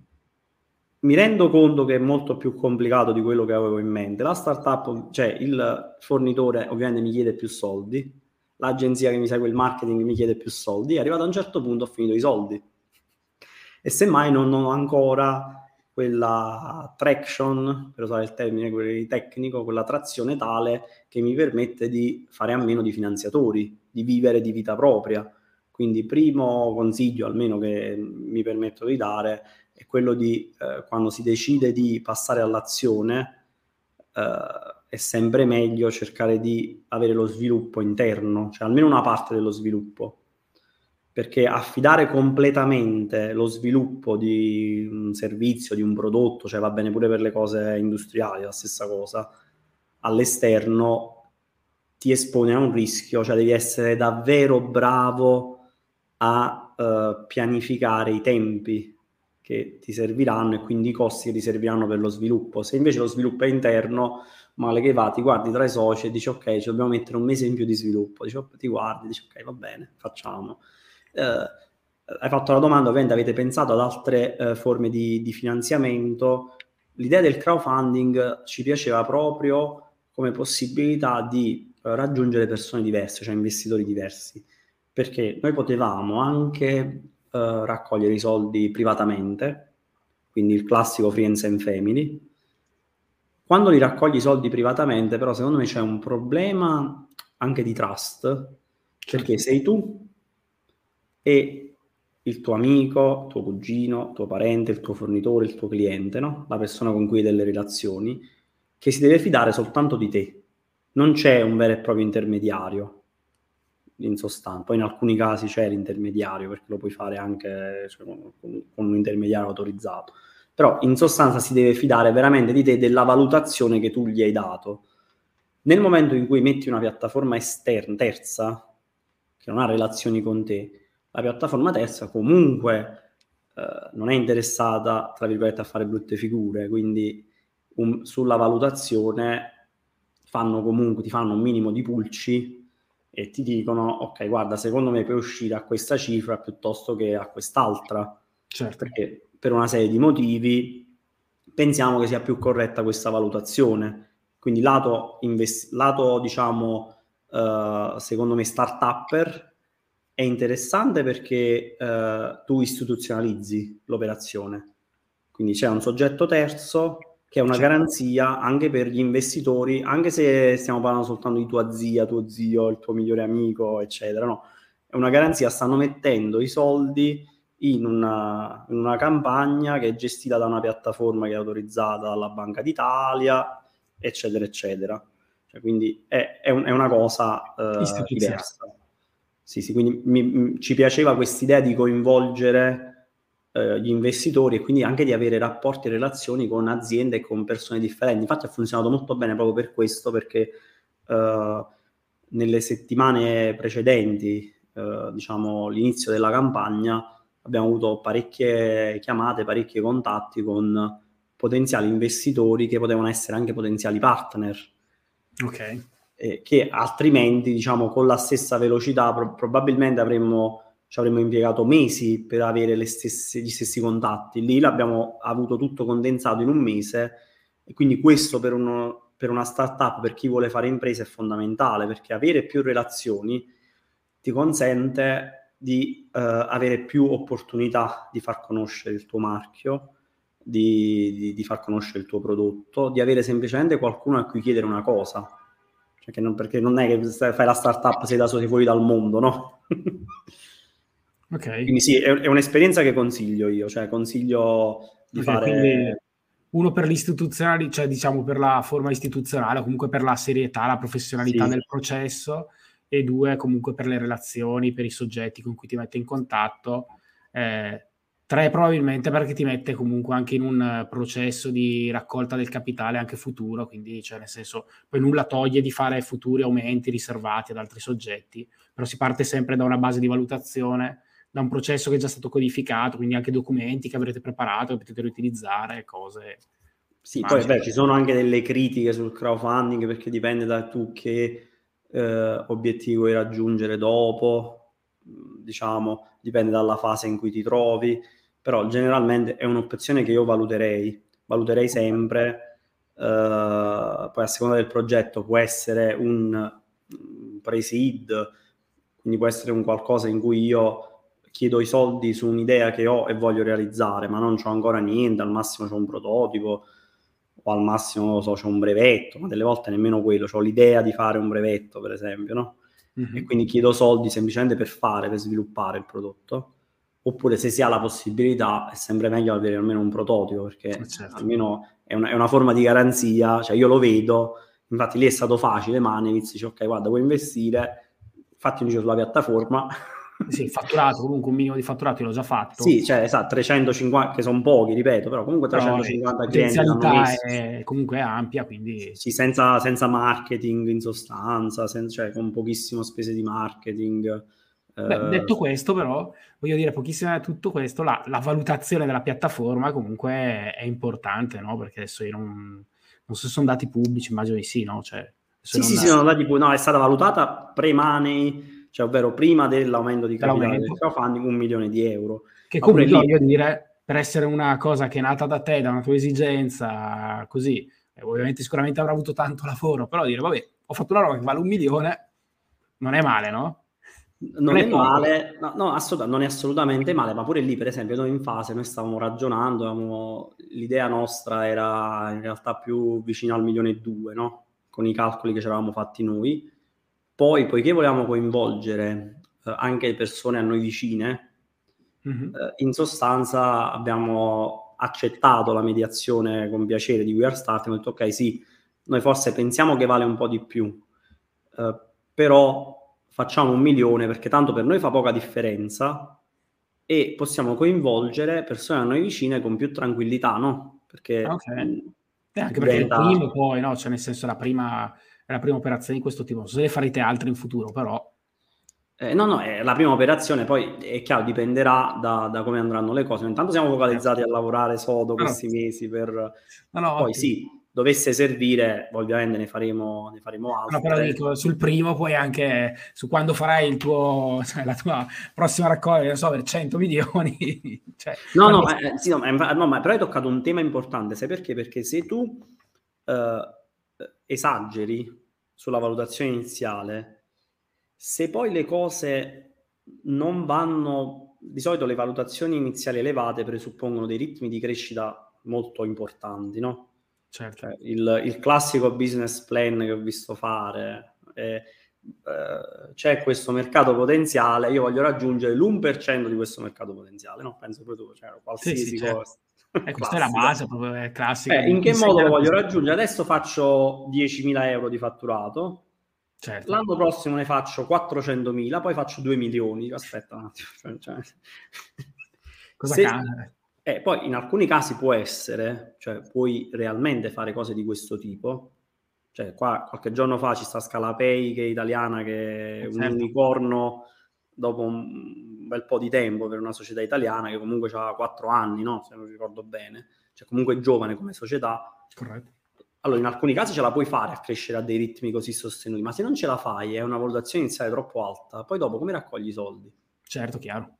Mi rendo conto che è molto più complicato di quello che avevo in mente. La startup, cioè il fornitore ovviamente mi chiede più soldi, l'agenzia che mi segue il marketing mi chiede più soldi, è arrivato a un certo punto ho finito i soldi. E semmai non ho ancora quella traction, per usare il termine tecnico, quella trazione tale che mi permette di fare a meno di finanziatori, di vivere di vita propria. Quindi primo consiglio, almeno che mi permetto di dare, è quello di eh, quando si decide di passare all'azione, eh, è sempre meglio cercare di avere lo sviluppo interno, cioè almeno una parte dello sviluppo, perché affidare completamente lo sviluppo di un servizio, di un prodotto, cioè va bene pure per le cose industriali, la stessa cosa, all'esterno ti espone a un rischio, cioè devi essere davvero bravo a uh, pianificare i tempi che ti serviranno e quindi i costi che ti serviranno per lo sviluppo. Se invece lo sviluppo è interno, male che va, ti guardi tra i soci e dici ok, ci dobbiamo mettere un mese in più di sviluppo, dici, ti guardi, dici ok, va bene, facciamo. Eh, hai fatto la domanda, ovviamente avete pensato ad altre eh, forme di, di, finanziamento. L'idea del crowdfunding ci piaceva proprio come possibilità di eh, raggiungere persone diverse, cioè investitori diversi, perché noi potevamo anche eh, raccogliere i soldi privatamente, quindi il classico friends and family, quando li raccogli i soldi privatamente, però, secondo me c'è un problema anche di trust, perché certo. sei tu e il tuo amico, tuo cugino, tuo parente, il tuo fornitore, il tuo cliente, no? la persona con cui hai delle relazioni, che si deve fidare soltanto di te. Non c'è un vero e proprio intermediario, in sostanza. Poi in alcuni casi c'è l'intermediario, perché lo puoi fare anche cioè, con, con un intermediario autorizzato però in sostanza si deve fidare veramente di te della valutazione che tu gli hai dato. Nel momento in cui metti una piattaforma esterna, terza, che non ha relazioni con te, la piattaforma terza comunque eh, non è interessata, tra virgolette, a fare brutte figure, quindi un, sulla valutazione fanno comunque, ti fanno un minimo di pulci e ti dicono, ok, guarda, secondo me puoi uscire a questa cifra piuttosto che a quest'altra. Certo. Perché per una serie di motivi pensiamo che sia più corretta questa valutazione. Quindi lato, invest- lato diciamo, uh, secondo me, start-upper è interessante perché uh, tu istituzionalizzi l'operazione. Quindi c'è un soggetto terzo che è una certo. garanzia anche per gli investitori, anche se stiamo parlando soltanto di tua zia, tuo zio, il tuo migliore amico, eccetera, no? È una garanzia, stanno mettendo i soldi in una, in una campagna che è gestita da una piattaforma che è autorizzata dalla Banca d'Italia, eccetera, eccetera. Cioè, quindi è, è, un, è, una cosa uh, diversa. Sì, sì, quindi mi, mi, ci piaceva quest'idea di coinvolgere uh, gli investitori e quindi anche di avere rapporti e relazioni con aziende e con persone differenti. Infatti ha funzionato molto bene proprio per questo, perché uh, nelle settimane precedenti, diciamo l'inizio della campagna, abbiamo avuto parecchie chiamate, parecchi contatti con potenziali investitori che potevano essere anche potenziali partner. Ok. Eh, che altrimenti, diciamo, con la stessa velocità pro- probabilmente avremmo, ci avremmo impiegato mesi per avere stesse, gli stessi contatti. Lì l'abbiamo avuto tutto condensato in un mese e quindi questo per, uno, per una startup, per chi vuole fare impresa, è fondamentale perché avere più relazioni ti consente di uh, avere più opportunità di far conoscere il tuo marchio di, di, di, far conoscere il tuo prodotto, di avere semplicemente qualcuno a cui chiedere una cosa. Cioè non, perché non è che fai la startup, sei da soli fuori dal mondo, no? ok. Quindi sì, è, è, un'esperienza che consiglio io, cioè consiglio di okay, fare... Uno per l'istituzionale, cioè diciamo per la forma istituzionale, comunque per la serietà, la professionalità sì. del processo, e due comunque per le relazioni, per i soggetti con cui ti metti in contatto. Eh, Tre probabilmente perché ti mette comunque anche in un processo di raccolta del capitale anche futuro, quindi cioè nel senso poi nulla toglie di fare futuri aumenti riservati ad altri soggetti, però si parte sempre da una base di valutazione, da un processo che è già stato codificato, quindi anche documenti che avrete preparato, che potete riutilizzare, cose. Sì, poi beh, ci sono anche delle critiche sul crowdfunding perché dipende da tu che eh, obiettivo vuoi raggiungere dopo, diciamo, dipende dalla fase in cui ti trovi, però generalmente è un'opzione che io valuterei, valuterei sempre, uh, poi a seconda del progetto può essere un pre-seed, quindi può essere un qualcosa in cui io chiedo i soldi su un'idea che ho e voglio realizzare, ma non ho ancora niente, al massimo c'è un prototipo o al massimo so, c'è un brevetto, ma delle volte nemmeno quello, ho l'idea di fare un brevetto, per esempio, no? mm-hmm. e quindi chiedo soldi semplicemente per fare, per sviluppare il prodotto. Oppure se si ha la possibilità è sempre meglio avere almeno un prototipo perché eh, certo. almeno è una, è una, forma di garanzia, cioè io lo vedo, infatti lì è stato facile, ma Nevitz dice ok guarda vuoi investire, fatti un giro sulla piattaforma, sì, fatturato, comunque un minimo di fatturato io l'ho già fatto. Sì, cioè, esatto, 350, che sono pochi, ripeto, però comunque 350 però, clienti La è comunque ampia, quindi... Sì, senza, senza marketing in sostanza, senza, cioè con pochissime spese di marketing. Beh, eh... detto questo, però, voglio dire, pochissimo da tutto questo, la, la, valutazione della piattaforma comunque è, importante, no? Perché adesso io non, non so se sono dati pubblici, immagino di sì, no? Cioè, sì, sì, sì, sono dati pubblici, no, è stata valutata pre-money cioè ovvero prima dell'aumento di capitale del crowdfunding un milione di euro. Che comunque lì... voglio dire, per essere una cosa che è nata da te, da una tua esigenza, così, eh, ovviamente sicuramente avrà avuto tanto lavoro, però dire, vabbè, ho fatto una roba che vale un milione, non è male, no? Non, non è, è male, no, no assoluta, non è assolutamente male, ma pure lì, per esempio, noi in fase, noi stavamo ragionando, avevamo, l'idea nostra era in realtà più vicina al milione e due, no? Con i calcoli che ci eravamo fatti noi poi, poiché volevamo coinvolgere eh, anche persone a noi vicine, mm-hmm. eh, in sostanza abbiamo accettato la mediazione con piacere di We Are Start, abbiamo detto ok sì, noi forse pensiamo che vale un po' di più, eh, però facciamo un milione perché tanto per noi fa poca differenza e possiamo coinvolgere persone a noi vicine con più tranquillità, no? Perché, okay. mh, eh, anche perché diventa... il primo poi, no? Cioè nel senso la prima è la prima operazione di questo tipo. Non so se ne farete altre in futuro, però. Eh, no, no, è la prima operazione, poi è chiaro, dipenderà da, da come andranno le cose. Intanto siamo focalizzati a lavorare sodo questi no. mesi per... No, no, poi ottimo. sì, dovesse servire, ovviamente ne faremo, ne faremo altro. No, però dico, sul primo poi anche su quando farai il tuo, cioè, la tua prossima raccolta, non so, per 100 milioni. cioè, no, no, ma, eh, sì, no, ma, no, ma, però hai toccato un tema importante, sai perché? Perché se tu eh, esageri sulla valutazione iniziale, se poi le cose non vanno, di solito le valutazioni iniziali elevate presuppongono dei ritmi di crescita molto importanti, no? Certo. Cioè, il, il, classico business plan che ho visto fare è, eh, c'è questo mercato potenziale, io voglio raggiungere l'1% di questo mercato potenziale, no? Penso proprio, cioè, qualsiasi sì, sì, cosa. Certo. Eh, questa è la base, proprio è classica. Eh, in che modo lo voglio raggiungere? Adesso faccio 10.000 euro di fatturato, certo. l'anno prossimo ne faccio 400.000, poi faccio 2 milioni. Aspetta un attimo. Cioè, Cosa Se... Eh, poi in alcuni casi può essere, cioè puoi realmente fare cose di questo tipo. Cioè, qua qualche giorno fa ci sta Scalapay che è italiana, che è un certo. unicorno dopo un bel po' di tempo per una società italiana che comunque ha quattro anni, no? se non ricordo bene, cioè comunque giovane come società. Corretto. Allora, in alcuni casi ce la puoi fare a crescere a dei ritmi così sostenuti, ma se non ce la fai, è una valutazione iniziale troppo alta, poi dopo come raccogli i soldi? Certo, chiaro.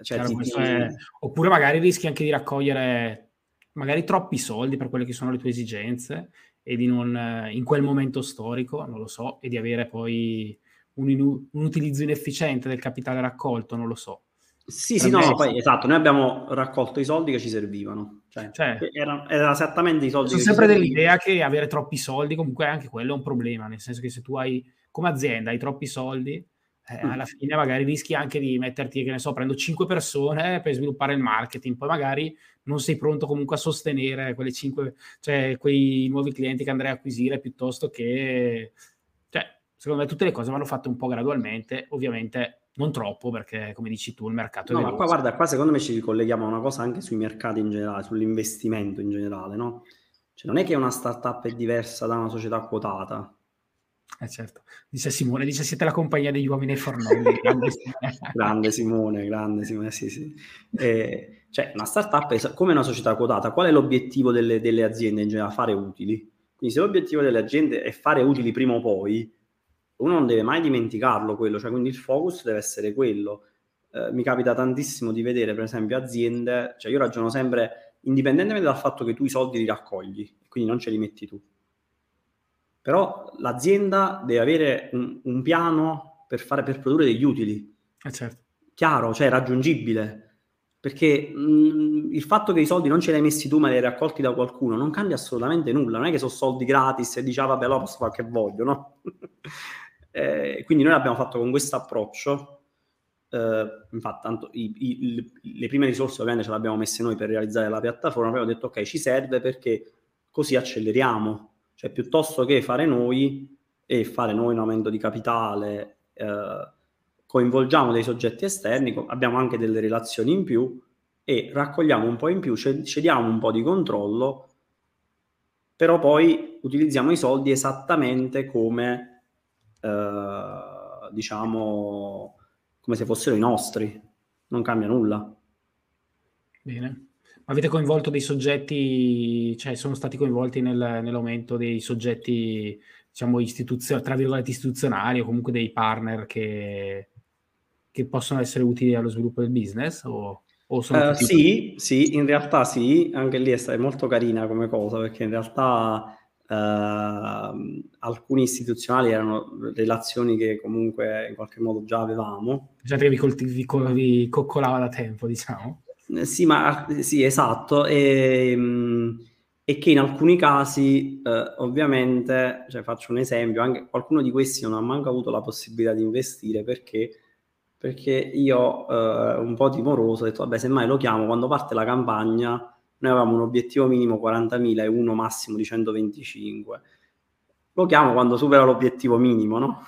Cioè, Chiaro, ti... è... Oppure magari rischi anche di raccogliere magari troppi soldi per quelle che sono le tue esigenze e di non, in quel momento storico, non lo so, e di avere poi un, inu- un utilizzo inefficiente del capitale raccolto, non lo so. Sì, sì, no, no, poi esatto, noi abbiamo raccolto i soldi che ci servivano, cioè, cioè erano, erano, esattamente i soldi. Sono sempre dell'idea che avere troppi soldi comunque anche quello è un problema, nel senso che se tu hai come azienda hai troppi soldi, eh, alla fine magari rischi anche di metterti, che ne so, prendo 5 persone per sviluppare il marketing, poi magari non sei pronto comunque a sostenere quelle 5, cioè quei nuovi clienti che andrai a acquisire piuttosto che, secondo me tutte le cose vanno fatte un po' gradualmente, ovviamente non troppo perché come dici tu il mercato no, è No, ma qua guarda, qua secondo me ci ricolleghiamo a una cosa anche sui mercati in generale, sull'investimento in generale, no? Cioè non è che una startup è diversa da una società quotata, eh certo, dice Simone, dice siete la compagnia degli uomini e fornelli. grande, grande Simone, grande Simone, sì sì. Eh, cioè una startup è come una società quotata, qual è l'obiettivo delle, delle aziende in generale? Fare utili. Quindi se l'obiettivo delle aziende è fare utili prima o poi, uno non deve mai dimenticarlo quello, cioè quindi il focus deve essere quello. Eh, mi capita tantissimo di vedere per esempio aziende, cioè io ragiono sempre indipendentemente dal fatto che tu i soldi li raccogli, quindi non ce li metti tu però l'azienda deve avere un, un piano per, fare, per produrre degli utili. Eh certo. Chiaro, cioè raggiungibile. Perché mh, il fatto che i soldi non ce li hai messi tu ma li hai raccolti da qualcuno non cambia assolutamente nulla. Non è che sono soldi gratis e dici ah, vabbè allora posso fare che voglio, no? Eh, quindi noi l'abbiamo fatto con questo approccio. Eh, infatti, tanto, i, i, le prime risorse ovviamente ce le abbiamo messe noi per realizzare la piattaforma, abbiamo detto ok, ci serve perché così acceleriamo cioè, piuttosto che fare noi e fare noi un aumento di capitale, eh, coinvolgiamo dei soggetti esterni, abbiamo anche delle relazioni in più e raccogliamo un po' in più, cediamo un po' di controllo, però poi utilizziamo i soldi esattamente come, eh, diciamo, come se fossero i nostri. Non cambia nulla. Bene avete coinvolto dei soggetti, cioè sono stati coinvolti nel, nell'aumento dei soggetti, diciamo, istituzio- tra virgolette istituzionali o comunque dei partner che, che possono essere utili allo sviluppo del business? O, o uh, sì, sì, in realtà sì, anche lì è, molto carina come cosa perché in realtà Uh, alcuni istituzionali erano relazioni che comunque in qualche modo già avevamo. Già che vi, colti- vi, vi coccolava da tempo, diciamo. Eh, sì, ma sì, esatto. E, ehm, e che in alcuni casi, eh, ovviamente, cioè faccio un esempio, anche qualcuno di questi non ha manco avuto la possibilità di investire perché, perché io, eh, un po' timoroso, ho detto, vabbè, semmai lo chiamo, quando parte la campagna, noi avevamo un obiettivo minimo 40.000 e uno massimo di 125. Lo chiamo quando supera l'obiettivo minimo, no?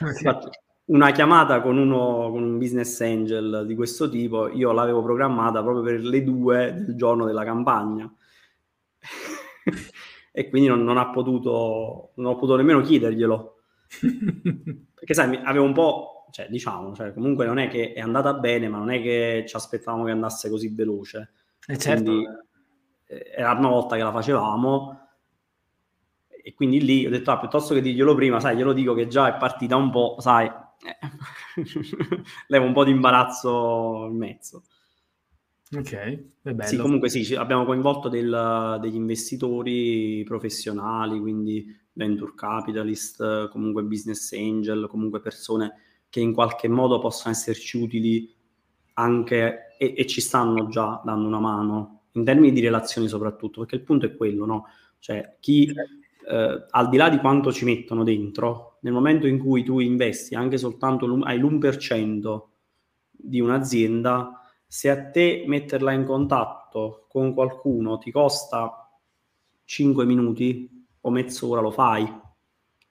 Okay una chiamata con, uno, con un business angel di questo tipo, io l'avevo programmata proprio per le due del giorno della campagna. e quindi non, non, ha potuto, non ho potuto nemmeno chiederglielo. Perché sai, avevo un po', cioè diciamo, cioè, comunque non è che è andata bene, ma non è che ci aspettavamo che andasse così veloce. Eh certo. Quindi, eh, era una volta che la facevamo e quindi lì ho detto, ah, piuttosto che dirglielo prima, sai, glielo dico che già è partita un po', sai, eh, levo un po' di imbarazzo in mezzo. Ok, è bello. Sì, comunque sì, abbiamo coinvolto del, degli investitori professionali, quindi venture capitalist, comunque business angel, comunque persone che in qualche modo possono esserci utili anche e, e, ci stanno già dando una mano in termini di relazioni soprattutto, perché il punto è quello, no? Cioè chi eh, al di là di quanto ci mettono dentro, nel momento in cui tu investi anche soltanto l'1, hai l'1% di un'azienda, se a te metterla in contatto con qualcuno ti costa 5 minuti o mezz'ora, lo fai.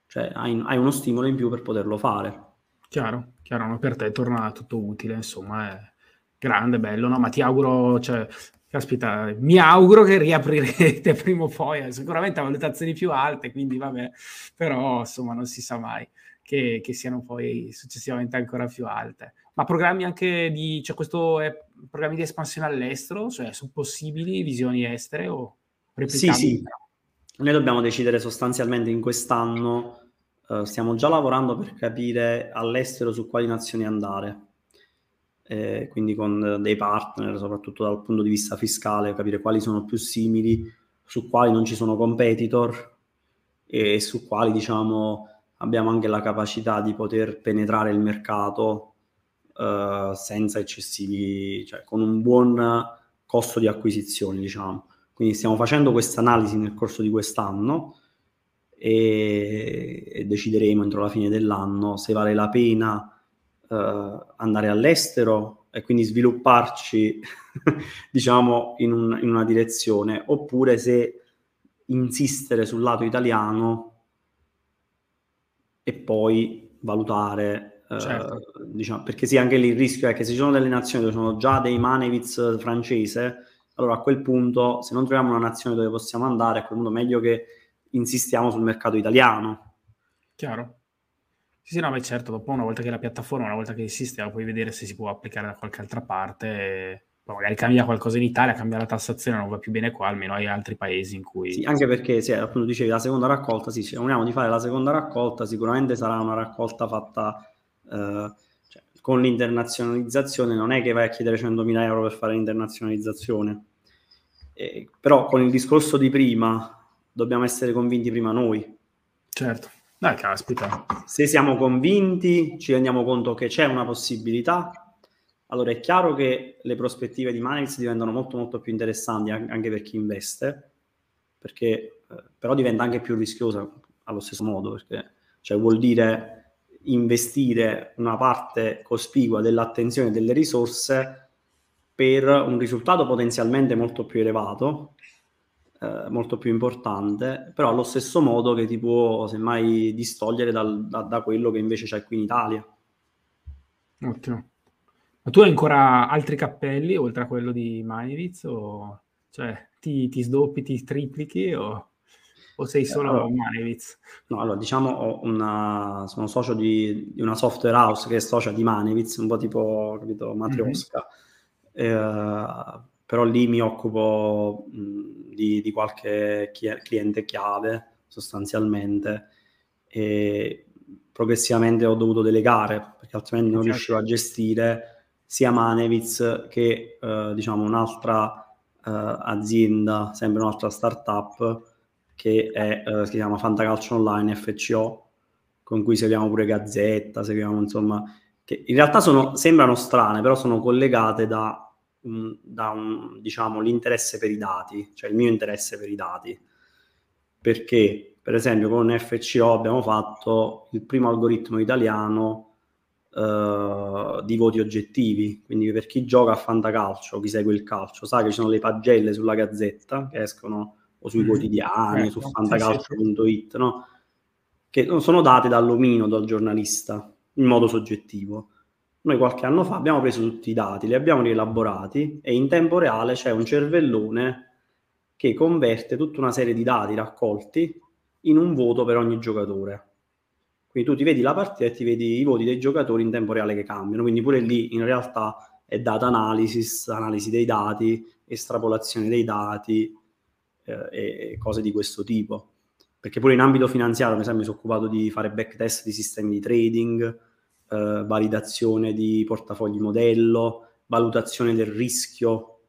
Cioè hai, hai uno stimolo in più per poterlo fare. Chiaro, chiaro, ma per te torna tutto utile, insomma, è grande, bello, no? Ma ti auguro, cioè, caspita, mi auguro che riaprirete prima o poi, eh, sicuramente a valutazioni più alte, quindi vabbè, però insomma non si sa mai che, che siano poi successivamente ancora più alte. Ma programmi anche di, cioè questo è programmi di espansione all'estero, cioè sono possibili visioni estere o replicabili? Sì, sì. Noi dobbiamo decidere sostanzialmente in quest'anno, uh, stiamo già lavorando per capire all'estero su quali nazioni andare eh, quindi con dei partner, soprattutto dal punto di vista fiscale, capire quali sono più simili, su quali non ci sono competitor e su quali diciamo abbiamo anche la capacità di poter penetrare il mercato eh, senza eccessivi, cioè con un buon costo di acquisizione, diciamo. Quindi stiamo facendo questa analisi nel corso di quest'anno e, e decideremo entro la fine dell'anno se vale la pena uh, andare all'estero e quindi svilupparci, diciamo, in, un, in, una direzione, oppure se insistere sul lato italiano e poi valutare, uh, certo. diciamo, perché sì, anche lì il rischio è che se ci sono delle nazioni dove sono già dei Manevitz francese, allora a quel punto, se non troviamo una nazione dove possiamo andare, a quel punto meglio che insistiamo sul mercato italiano. Chiaro. Sì, sì, no, ma certo, dopo una volta che la piattaforma, una volta che esiste, la puoi vedere se si può applicare da qualche altra parte. Poi magari cambia qualcosa in Italia, cambia la tassazione, non va più bene qua, almeno hai altri paesi in cui... Sì, anche perché, sì, appunto dicevi, la seconda raccolta, sì, ci uniamo di fare la seconda raccolta, sicuramente sarà una raccolta fatta eh, cioè, con l'internazionalizzazione, non è che vai a chiedere 100.000 euro per fare l'internazionalizzazione. Eh, però con il discorso di prima, dobbiamo essere convinti prima noi. Certo. Dai, caspita. Se siamo convinti, ci rendiamo conto che c'è una possibilità, allora è chiaro che le prospettive di Manix diventano molto molto più interessanti anche per chi investe, perché eh, però diventa anche più rischiosa allo stesso modo, perché cioè, vuol dire investire una parte cospicua dell'attenzione e delle risorse per un risultato potenzialmente molto più elevato eh, molto più importante, però allo stesso modo che ti può semmai distogliere dal, da, da, quello che invece c'è qui in Italia. Ottimo. Ma tu hai ancora altri cappelli oltre a quello di Manivitz? O cioè ti, ti sdoppi, ti triplichi o, o sei solo allora, Manevitz? No, allora diciamo una, sono socio di, di, una software house che è socia di Manevitz, un po' tipo, capito, Matrioska. Mm-hmm. Eh, però lì mi occupo mh, di, di, qualche cliente chiave sostanzialmente. E progressivamente ho dovuto delegare perché altrimenti non riuscivo a gestire sia Manevitz che eh, diciamo un'altra eh, azienda, sempre un'altra startup che è, eh, si chiama Fantacalcio Online FCO con cui seguiamo pure Gazzetta, seguiamo insomma che in realtà sono, sembrano strane però sono collegate da da un, diciamo, l'interesse per i dati, cioè il mio interesse per i dati. Perché, per esempio, con FCO abbiamo fatto il primo algoritmo italiano Uh, di voti oggettivi. Quindi per chi gioca a fantacalcio, chi segue il calcio, sa che ci sono le pagelle sulla gazzetta che escono o sui mm. quotidiani, eh, su fantacalcio.it, no? che non sono date dall'omino, dal giornalista, in modo soggettivo. Noi qualche anno fa abbiamo preso tutti i dati, li abbiamo rielaborati e in tempo reale c'è un cervellone che converte tutta una serie di dati raccolti in un voto per ogni giocatore. Quindi tu ti vedi la partita e ti vedi i voti dei giocatori in tempo reale che cambiano, quindi pure lì in realtà è data analysis, analisi dei dati, estrapolazione dei dati, eh, e cose di questo tipo. Perché pure in ambito finanziario, per esempio, mi sono occupato di fare backtest di sistemi di trading, eh, validazione di portafogli modello, valutazione del rischio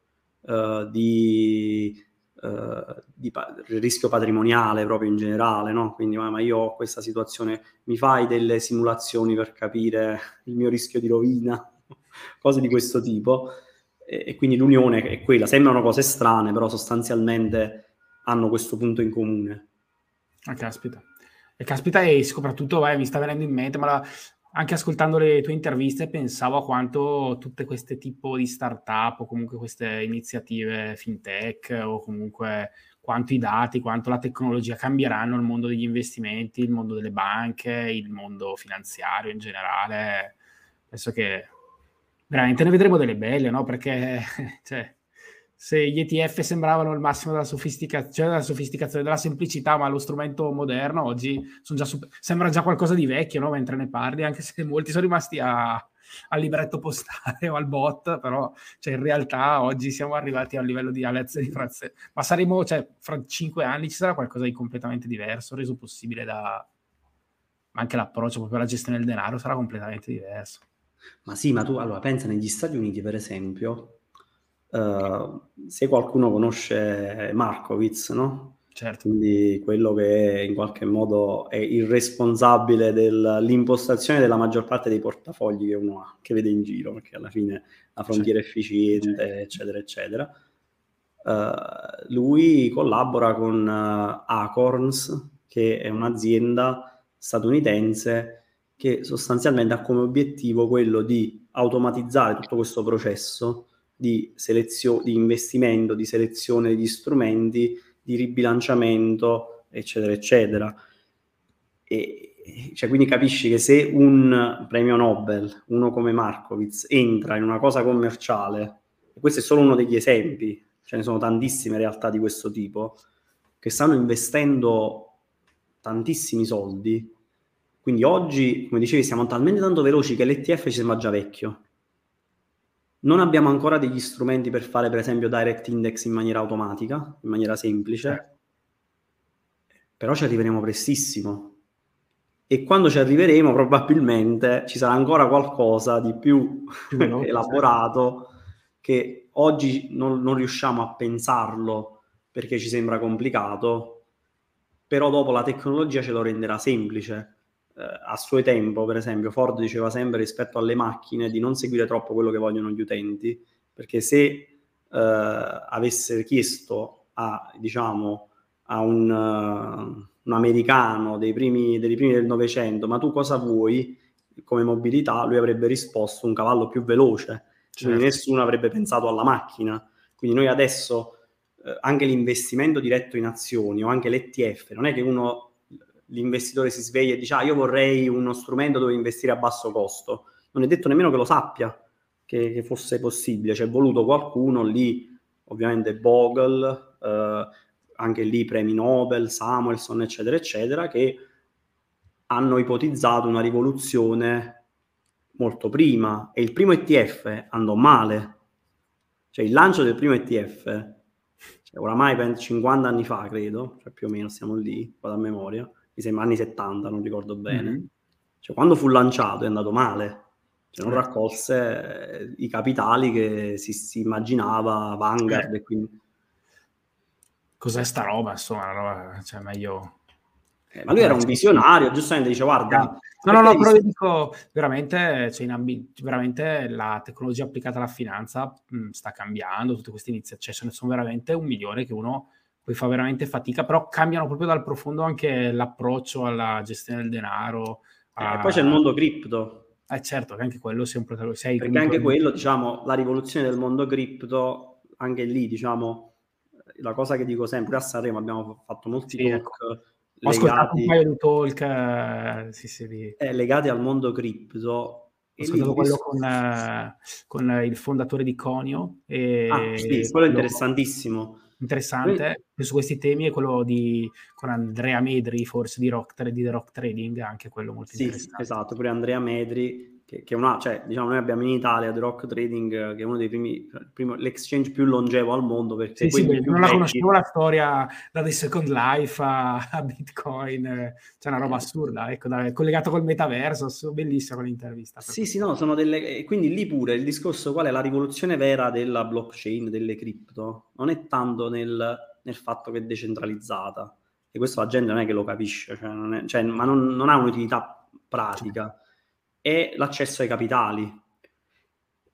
eh, di, eh, di pa- rischio patrimoniale proprio in generale, no? Quindi, ma, ma io ho questa situazione, mi fai delle simulazioni per capire il mio rischio di rovina, cose di questo tipo. E, quindi l'unione è quella, sembrano cose strane, però sostanzialmente hanno questo punto in comune. Ah, caspita. E caspita, e soprattutto vai, mi sta venendo in mente, ma la, anche ascoltando le tue interviste pensavo a quanto tutte queste tipo di startup o comunque queste iniziative fintech o comunque quanto i dati, quanto la tecnologia cambieranno il mondo degli investimenti, il mondo delle banche, il mondo finanziario in generale. Penso che veramente ne vedremo delle belle, no? Perché cioè, se gli ETF sembravano il massimo della, sofisticazione, cioè della sofisticazione, della semplicità, ma lo strumento moderno oggi già super, sembra già qualcosa di vecchio, no? mentre ne parli, anche se molti sono rimasti a, al libretto postale o al bot, però cioè, in realtà oggi siamo arrivati a un livello di Alex di Frazze, ma saremo, cioè, fra cinque anni ci sarà qualcosa di completamente diverso, reso possibile da... Ma anche l'approccio proprio alla gestione del denaro sarà completamente diverso. Ma sì, ma tu allora pensa negli Stati Uniti, per esempio, Uh, se qualcuno conosce Markowitz, no? Certo. Quindi quello che in qualche modo è il responsabile dell'impostazione della maggior parte dei portafogli che uno ha, che vede in giro, perché alla fine la frontiera certo. efficiente, certo. eccetera, eccetera. Uh, lui collabora con uh, Acorns, che è un'azienda statunitense che sostanzialmente ha come obiettivo quello di automatizzare tutto questo processo di, selezio- di investimento, di selezione degli strumenti, di ribilanciamento, eccetera, eccetera. E, cioè, quindi capisci che se un premio Nobel, uno come Markowitz, entra in una cosa commerciale, e questo è solo uno degli esempi, ce ne sono tantissime realtà di questo tipo, che stanno investendo tantissimi soldi. Quindi oggi, come dicevi, siamo talmente tanto veloci che l'ETF ci sembra già vecchio. Non abbiamo ancora degli strumenti per fare, per esempio, direct index in maniera automatica, in maniera semplice, però ci arriveremo prestissimo. E quando ci arriveremo, probabilmente ci sarà ancora qualcosa di più no, elaborato che oggi non, non riusciamo a pensarlo perché ci sembra complicato, però dopo la tecnologia ce lo renderà semplice. eh, a suo tempo, per esempio, Ford diceva sempre rispetto alle macchine di non seguire troppo quello che vogliono gli utenti, perché se eh, avesse chiesto a, diciamo, a un, uh, un americano dei primi, dei primi del Novecento, ma tu cosa vuoi come mobilità, lui avrebbe risposto un cavallo più veloce, certo. quindi nessuno avrebbe pensato alla macchina. Quindi noi adesso eh, anche l'investimento diretto in azioni o anche l'ETF, non è che uno l'investitore si sveglia e dice ah io vorrei uno strumento dove investire a basso costo. Non è detto nemmeno che lo sappia che, che fosse possibile, c'è voluto qualcuno lì, ovviamente Bogle, eh, anche lì premi Nobel, Samuelson, eccetera, eccetera, che hanno ipotizzato una rivoluzione molto prima e il primo ETF andò male. Cioè il lancio del primo ETF, cioè, oramai 50 anni fa credo, cioè più o meno stiamo lì, vado a memoria, mi sembra anni 70, non ricordo bene. Mm-hmm. Cioè, quando fu lanciato è andato male, cioè, non raccolse eh, i capitali che si, si immaginava Vanguard. Eh. Quindi... Cos'è sta roba? Insomma, roba, cioè, meglio... Eh, ma lui era un visionario, giustamente dice guarda... No, no, no, però io dico veramente, cioè ambi- veramente la tecnologia applicata alla finanza mh, sta cambiando, tutte queste iniziative, cioè ce ne sono veramente un milione che uno poi fa veramente fatica, però cambiano proprio dal profondo anche l'approccio alla gestione del denaro. A... Eh, e poi c'è il mondo cripto. Eh certo, che anche quello sia un protagonista. Perché anche quello, diciamo, la rivoluzione del mondo cripto, anche lì, diciamo, la cosa che dico sempre, a Sanremo abbiamo fatto molti sì, talk ecco. Ho ascoltato un paio di talk eh, sì, sì, di... eh, legati al mondo cripto. Ho ascoltato quello con, eh, con, il fondatore di Conio. E ah, sì, quello è interessantissimo interessante Poi... su questi temi è quello di, con Andrea Medri, forse di, rock, di The Rock Trading, anche quello molto sì, interessante. Esatto, pure Andrea Medri, che, che una, cioè, diciamo, noi abbiamo in Italia The Rock Trading, che è uno dei primi, primo, l'exchange più longevo al mondo. Perché sì, sì, non la conoscevo la storia da The Second Life a, a Bitcoin, c'è cioè una roba assurda, ecco, da, collegato col metaverso, bellissima quell'intervista. Sì, sì, no, sono delle... Quindi lì pure il discorso qual è la rivoluzione vera della blockchain, delle cripto, non è tanto nel, nel fatto che è decentralizzata, e questo la gente non è che lo capisce, cioè non è, cioè, ma non, non ha un'utilità pratica è l'accesso ai capitali.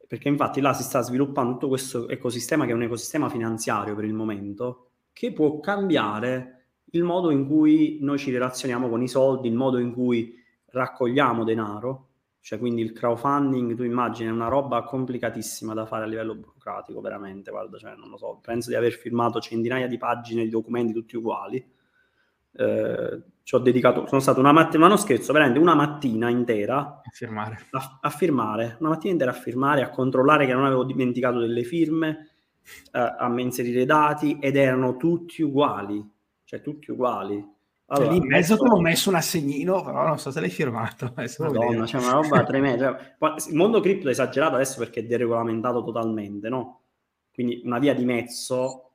Perché infatti là si sta sviluppando tutto questo ecosistema che è un ecosistema finanziario per il momento, che può cambiare il modo in cui noi ci relazioniamo con i soldi, il modo in cui raccogliamo denaro, cioè quindi il crowdfunding, tu immagini, è una roba complicatissima da fare a livello burocratico, veramente, guarda, cioè non lo so, penso di aver firmato centinaia di pagine di documenti tutti uguali, eh, ci ho dedicato, sono stato una mattina, ma non scherzo, veramente una mattina intera a firmare. A, a firmare, una mattina intera a firmare, a controllare che non avevo dimenticato delle firme, eh, a inserire i dati ed erano tutti uguali, cioè tutti uguali. Allora, cioè, lì in mezzo ti ho messo un assegnino, però non so se l'hai firmato. Madonna, c'è una roba tremenda. Cioè, il mondo cripto è esagerato adesso perché è deregolamentato totalmente, no? Quindi una via di mezzo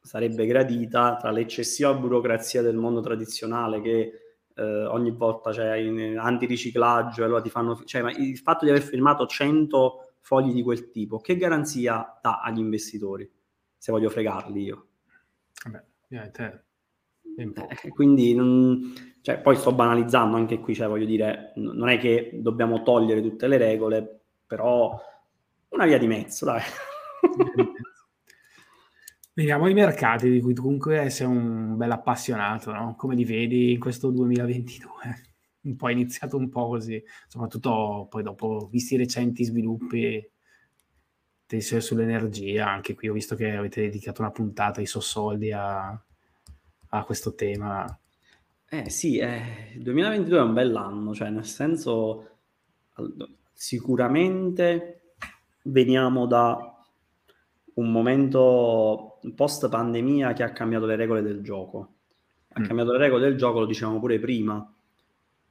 sarebbe gradita tra l'eccessiva burocrazia del mondo tradizionale che eh, ogni volta c'è in antiriciclaggio e allora ti fanno... Cioè, ma il fatto di aver firmato 100 fogli di quel tipo, che garanzia dà agli investitori? Se voglio fregarli io. Vabbè, ovviamente... Eh, quindi, non, cioè, poi sto banalizzando anche qui, cioè, voglio dire, non è che dobbiamo togliere tutte le regole, però una via di mezzo, dai. Veniamo ai mercati di cui tu comunque sei un bel appassionato, no? Come li vedi in questo 2022? Un po' iniziato un po' così, soprattutto poi dopo, visti i recenti sviluppi sull'energia, anche qui ho visto che avete dedicato una puntata ai sossoldi a, a questo tema. Eh sì, eh, il 2022 è un bell'anno, cioè nel senso sicuramente veniamo da un momento post pandemia che ha cambiato le regole del gioco. Ha mm. cambiato le regole del gioco, lo dicevamo pure prima.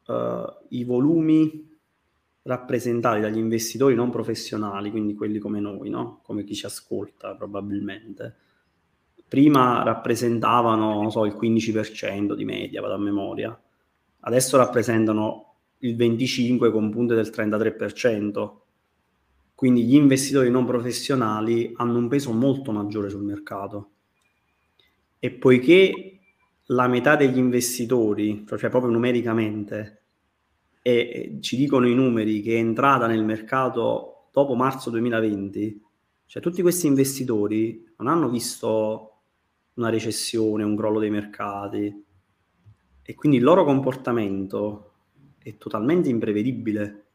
Uh, I volumi rappresentati dagli investitori non professionali, quindi quelli come noi, no? come chi ci ascolta probabilmente, prima rappresentavano so, il 15% di media, vado a memoria, adesso rappresentano il 25% con punte del 33%. Quindi gli investitori non professionali hanno un peso molto maggiore sul mercato. E poiché la metà degli investitori, cioè proprio numericamente, e ci dicono i numeri che è entrata nel mercato dopo marzo 2020, cioè tutti questi investitori non hanno visto una recessione, un crollo dei mercati e quindi il loro comportamento è totalmente imprevedibile.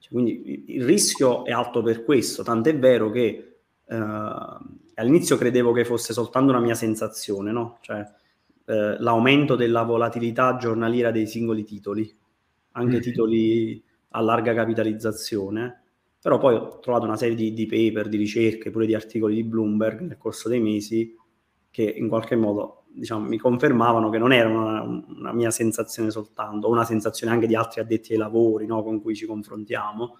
Cioè, quindi il rischio è alto per questo, tant'è vero che eh, all'inizio credevo che fosse soltanto una mia sensazione, no? Cioè eh, l'aumento della volatilità giornaliera dei singoli titoli, anche mm. titoli a larga capitalizzazione, però poi ho trovato una serie di, di paper, di ricerche, pure di articoli di Bloomberg nel corso dei mesi che in qualche modo diciamo, mi confermavano che non era una, una, mia sensazione soltanto, una sensazione anche di altri addetti ai lavori no, con cui ci confrontiamo,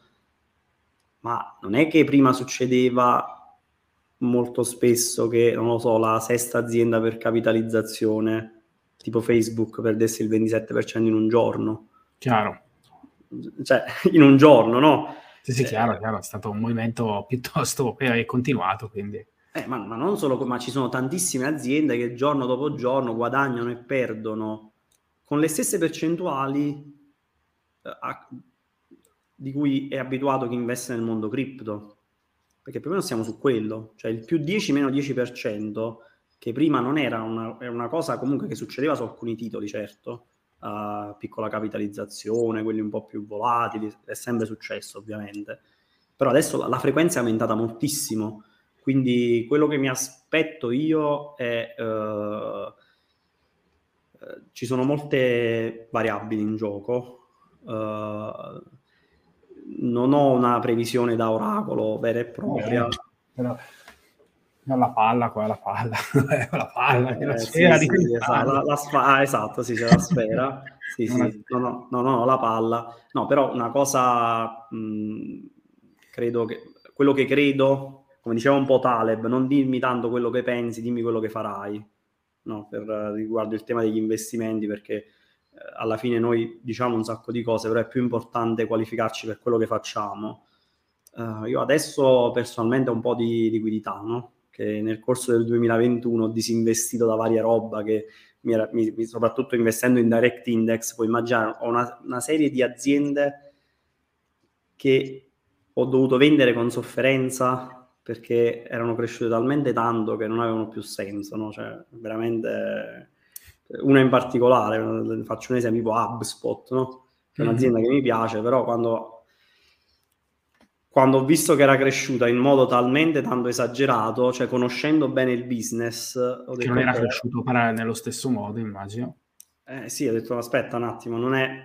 ma non è che prima succedeva molto spesso che, non lo so, la sesta azienda per capitalizzazione, tipo Facebook, perdesse il 27% in un giorno. Chiaro. Cioè, in un giorno, no? Sì, sì, chiaro, chiaro, è stato un movimento piuttosto eh, continuato, quindi... Eh, ma, ma, non solo, ma ci sono tantissime aziende che giorno dopo giorno guadagnano e perdono con le stesse percentuali eh, a, di cui è abituato chi investe nel mondo cripto. Perché più o meno siamo su quello, cioè il più 10 meno 10%, che prima non era una, una cosa comunque che succedeva su alcuni titoli, certo, a piccola capitalizzazione, quelli un po' più volatili, è sempre successo ovviamente. Però adesso la, la frequenza è aumentata moltissimo quindi quello che mi aspetto io è... Uh, ci sono molte variabili in gioco. Uh, non ho una previsione da oracolo vera e propria. Eh, però, la palla qua, la palla, la palla, eh, la sfera sì, di sì, esatto, la, la sfa- ah, esatto, sì, c'è la sfera. sì, sì. No, no, no, no, la palla. No, però una cosa, mh, credo che, quello che credo, come diceva un po' Taleb, non dimmi tanto quello che pensi, dimmi quello che farai, no, per riguardo il tema degli investimenti, perché eh, alla fine noi diciamo un sacco di cose, però è più importante qualificarci per quello che facciamo. Uh, io adesso personalmente ho un po' di liquidità, no? che nel corso del 2021 ho disinvestito da varia roba che mi era, mi, soprattutto investendo in direct index, puoi immaginare, ho una, una, serie di aziende che ho dovuto vendere con sofferenza perché erano cresciute talmente tanto che non avevano più senso, no? cioè veramente una in particolare, faccio un esempio tipo HubSpot, no? che è un'azienda mm-hmm. che mi piace, però quando quando ho visto che era cresciuta in modo talmente tanto esagerato, cioè conoscendo bene il business... Ho che non era cresciuto nello stesso modo, immagino. Eh, sì, ho detto aspetta un attimo, non è...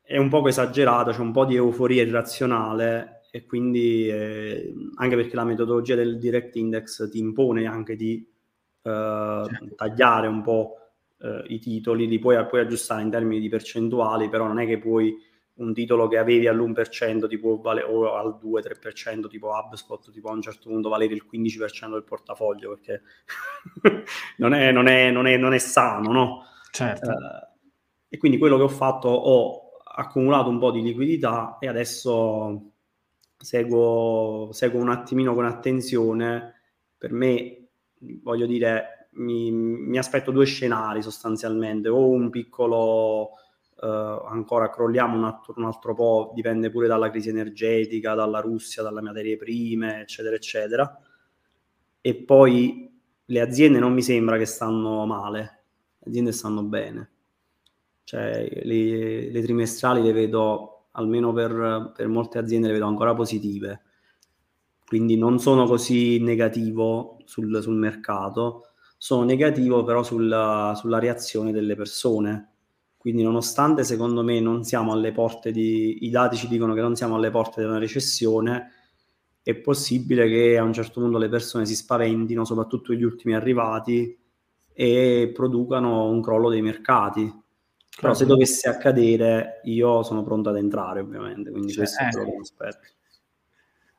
è un po' esagerato, c'è un po' di euforia irrazionale e quindi eh, anche perché la metodologia del direct index ti impone anche di eh, certo. tagliare un po' eh, i titoli, li puoi, puoi aggiustare in termini di percentuali, però non è che puoi un titolo che avevi all'1% tipo vale, o al 2-3% tipo HubSpot tipo a un certo punto valere il 15% del portafoglio perché non, è, non, è, non, è, non, è, sano no? certo. Uh, e quindi quello che ho fatto ho accumulato un po' di liquidità e adesso seguo, seguo un attimino con attenzione per me voglio dire mi, mi aspetto due scenari sostanzialmente o un piccolo Uh, ancora crolliamo un altro, un altro, po', dipende pure dalla crisi energetica, dalla Russia, dalle materie prime, eccetera, eccetera. E poi le aziende non mi sembra che stanno male, le aziende stanno bene. Cioè, le, le trimestrali le vedo, almeno per, per, molte aziende, le vedo ancora positive. Quindi non sono così negativo sul, sul mercato, sono negativo però sulla, sulla reazione delle persone quindi nonostante secondo me non siamo alle porte di... i dati ci dicono che non siamo alle porte di una recessione, è possibile che a un certo punto le persone si spaventino, soprattutto gli ultimi arrivati, e producano un crollo dei mercati. Però se dovesse accadere, io sono pronto ad entrare, ovviamente. Quindi cioè, questo è quello che aspetto.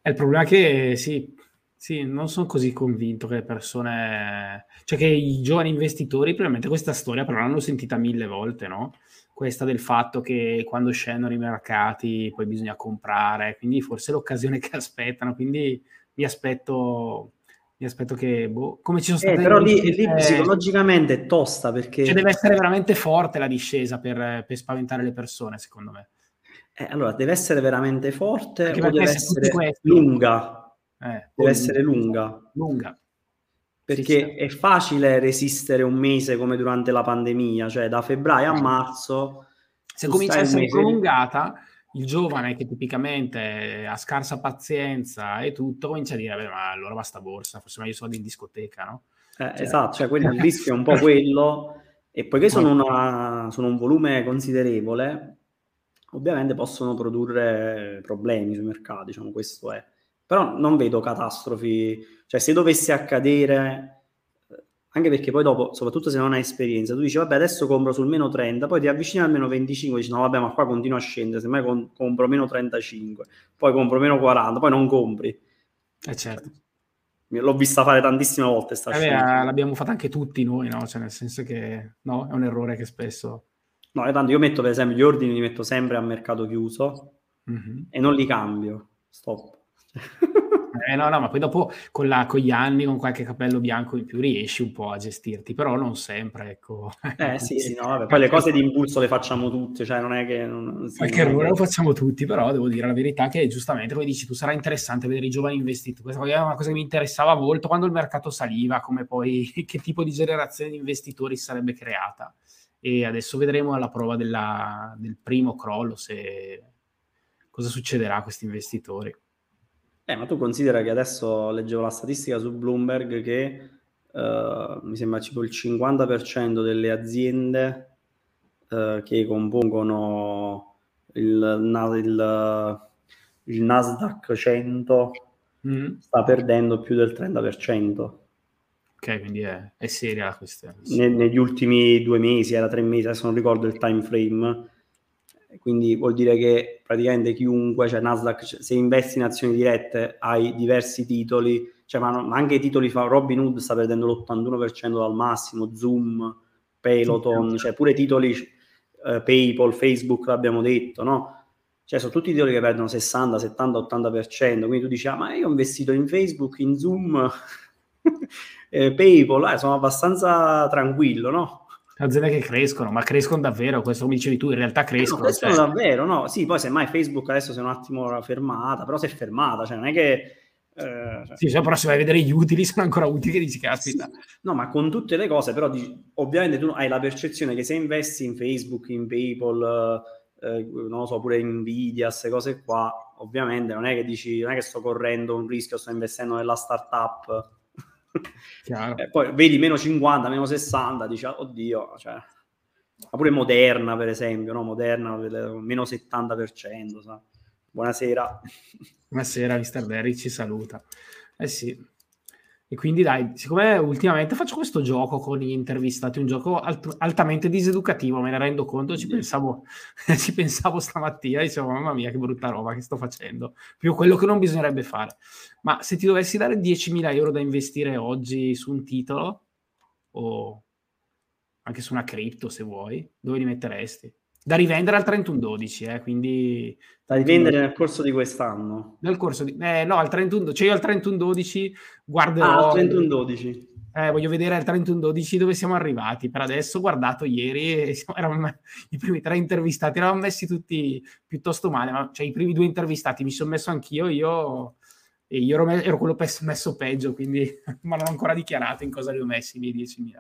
È il problema che sì, sì, non sono così convinto che le persone, cioè che i giovani investitori, probabilmente questa storia però l'hanno sentita mille volte, no? Questa del fatto che quando scendono i mercati poi bisogna comprare, quindi forse è l'occasione che aspettano, quindi mi aspetto, mi aspetto che, boh, come ci sono state... Eh, però lì, lì psicologicamente è tosta perché... Cioè deve essere veramente forte la discesa per, per spaventare le persone, secondo me. Eh, allora, deve essere veramente forte o deve essere lunga eh, deve essere lunga. Lunga. Perché sì, sì. è facile resistere un mese come durante la pandemia, cioè da febbraio a marzo. Se comincia a essere mese... prolungata, il giovane che tipicamente ha scarsa pazienza e tutto, comincia a dire, beh, ma allora basta borsa, forse meglio soldi in discoteca, no? Eh, cioè... Esatto, cioè quello, il rischio è un po' quello, e poiché sono, una, sono un volume considerevole, ovviamente possono produrre problemi sui mercati, diciamo, questo è. Però non vedo catastrofi, cioè se dovesse accadere, anche perché poi dopo, soprattutto se non hai esperienza, tu dici vabbè adesso compro sul meno 30, poi ti avvicini al meno 25, dici no vabbè ma qua continua a scendere, semmai com- compro meno 35, poi compro meno 40, poi non compri. Eh certo. L'ho vista fare tantissime volte sta eh beh, l'abbiamo fatta anche tutti noi, no? Cioè nel senso che no, è un errore che spesso... No, tanto io metto per esempio gli ordini, li metto sempre a mercato chiuso mm-hmm. e non li cambio. Stop. Eh, no, no, ma poi dopo con, la, con, gli anni, con qualche capello bianco in più, riesci un po' a gestirti, però non sempre, ecco. Eh sì, sì, no, vabbè. poi le cose di impulso le facciamo tutte, cioè non è che... Non, qualche errore lo facciamo tutti, però devo dire la verità che giustamente, come dici tu, sarà interessante vedere i giovani investitori. Questa è una cosa che mi interessava molto quando il mercato saliva, come poi, che tipo di generazione di investitori sarebbe creata. E adesso vedremo alla prova della, del primo crollo se cosa succederà a questi investitori. Eh, ma tu considera che adesso leggevo la statistica su Bloomberg che uh, mi sembra tipo il 50% delle aziende uh, che compongono il, il, il Nasdaq 100 mm. sta perdendo più del 30%. ok, quindi è, è seria la questione. Ne, negli ultimi due mesi, era tre mesi, adesso non ricordo il time frame, quindi vuol dire che praticamente chiunque, cioè Nasdaq, cioè, se investi in azioni dirette hai diversi titoli, cioè, ma, ma anche i titoli fa Robin Hood sta perdendo l'81% dal massimo, Zoom, Peloton, cioè pure titoli eh, PayPal, Facebook l'abbiamo detto, no? Cioè sono tutti titoli che perdono 60, 70, 80%, quindi tu dici, ah, ma io ho investito in Facebook, in Zoom, eh, PayPal, eh, sono abbastanza tranquillo, no? Aziende che crescono, ma crescono davvero, questo come dicevi tu, in realtà crescono. Eh no, crescono cioè... davvero, no? Sì, poi semmai Facebook adesso si è un attimo fermata, però si è fermata, cioè non è che... Eh, cioè... Sì, cioè, però se vai a vedere gli utili sono ancora utili, dici caspita. Sì, no, ma con tutte le cose, però dici, ovviamente tu hai la percezione che se investi in Facebook, in PayPal, eh, non lo so, pure in Nvidia, queste cose qua, ovviamente non è che dici, non è che sto correndo un rischio, sto investendo nella startup poi vedi meno 50, meno 60, dici, oddio, cioè, ma pure Moderna, per esempio, no? Moderna, meno 70%, sa? Buonasera. Buonasera, Mr. Derry ci saluta. Eh sì, e quindi dai, siccome ultimamente faccio questo gioco con gli intervistati, un gioco alt- altamente diseducativo, me ne rendo conto, ci pensavo, ci pensavo stamattina, dicevo mamma mia che brutta roba che sto facendo, più quello che non bisognerebbe fare. Ma se ti dovessi dare 10.000 euro da investire oggi su un titolo, o anche su una cripto se vuoi, dove li metteresti? Da rivendere al 31-12, eh, quindi... Da rivendere nel corso di quest'anno? Nel corso di... Eh, no, al 31, cioè io al 31-12 guarderò... Ah, al 31-12. Eh, voglio vedere al 31-12 dove siamo arrivati. Per adesso ho guardato ieri siamo, eravamo, i primi tre intervistati eravamo messi tutti piuttosto male, ma cioè, i primi due intervistati mi sono messo anch'io, io, e io ero, ero quello messo peggio, quindi ma non ho ancora dichiarato in cosa li ho messi i miei 10.000.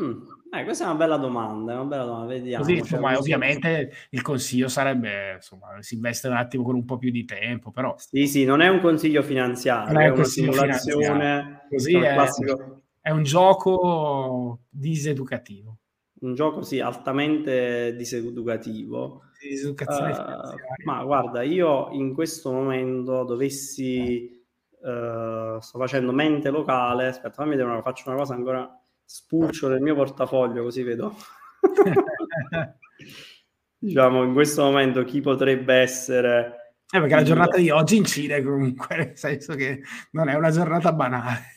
Mm, eh, questa è una bella domanda, una bella domanda, vediamo. Così, insomma, cioè, ovviamente il consiglio sarebbe, insomma, si investe un attimo con un po' più di tempo, però... Sì, sì, non è un consiglio finanziario, non è, è una simulazione... Così è, classico... è un gioco diseducativo. Un gioco, sì, altamente diseducativo. Diseducazione uh, Ma guarda, io in questo momento dovessi... Uh, sto facendo mente locale, aspetta, fammi vedere una, faccio una cosa ancora spulcio nel mio portafoglio così vedo. Diciamo in questo momento chi potrebbe essere eh, perché la giornata di oggi incide comunque nel senso che non è una giornata banale.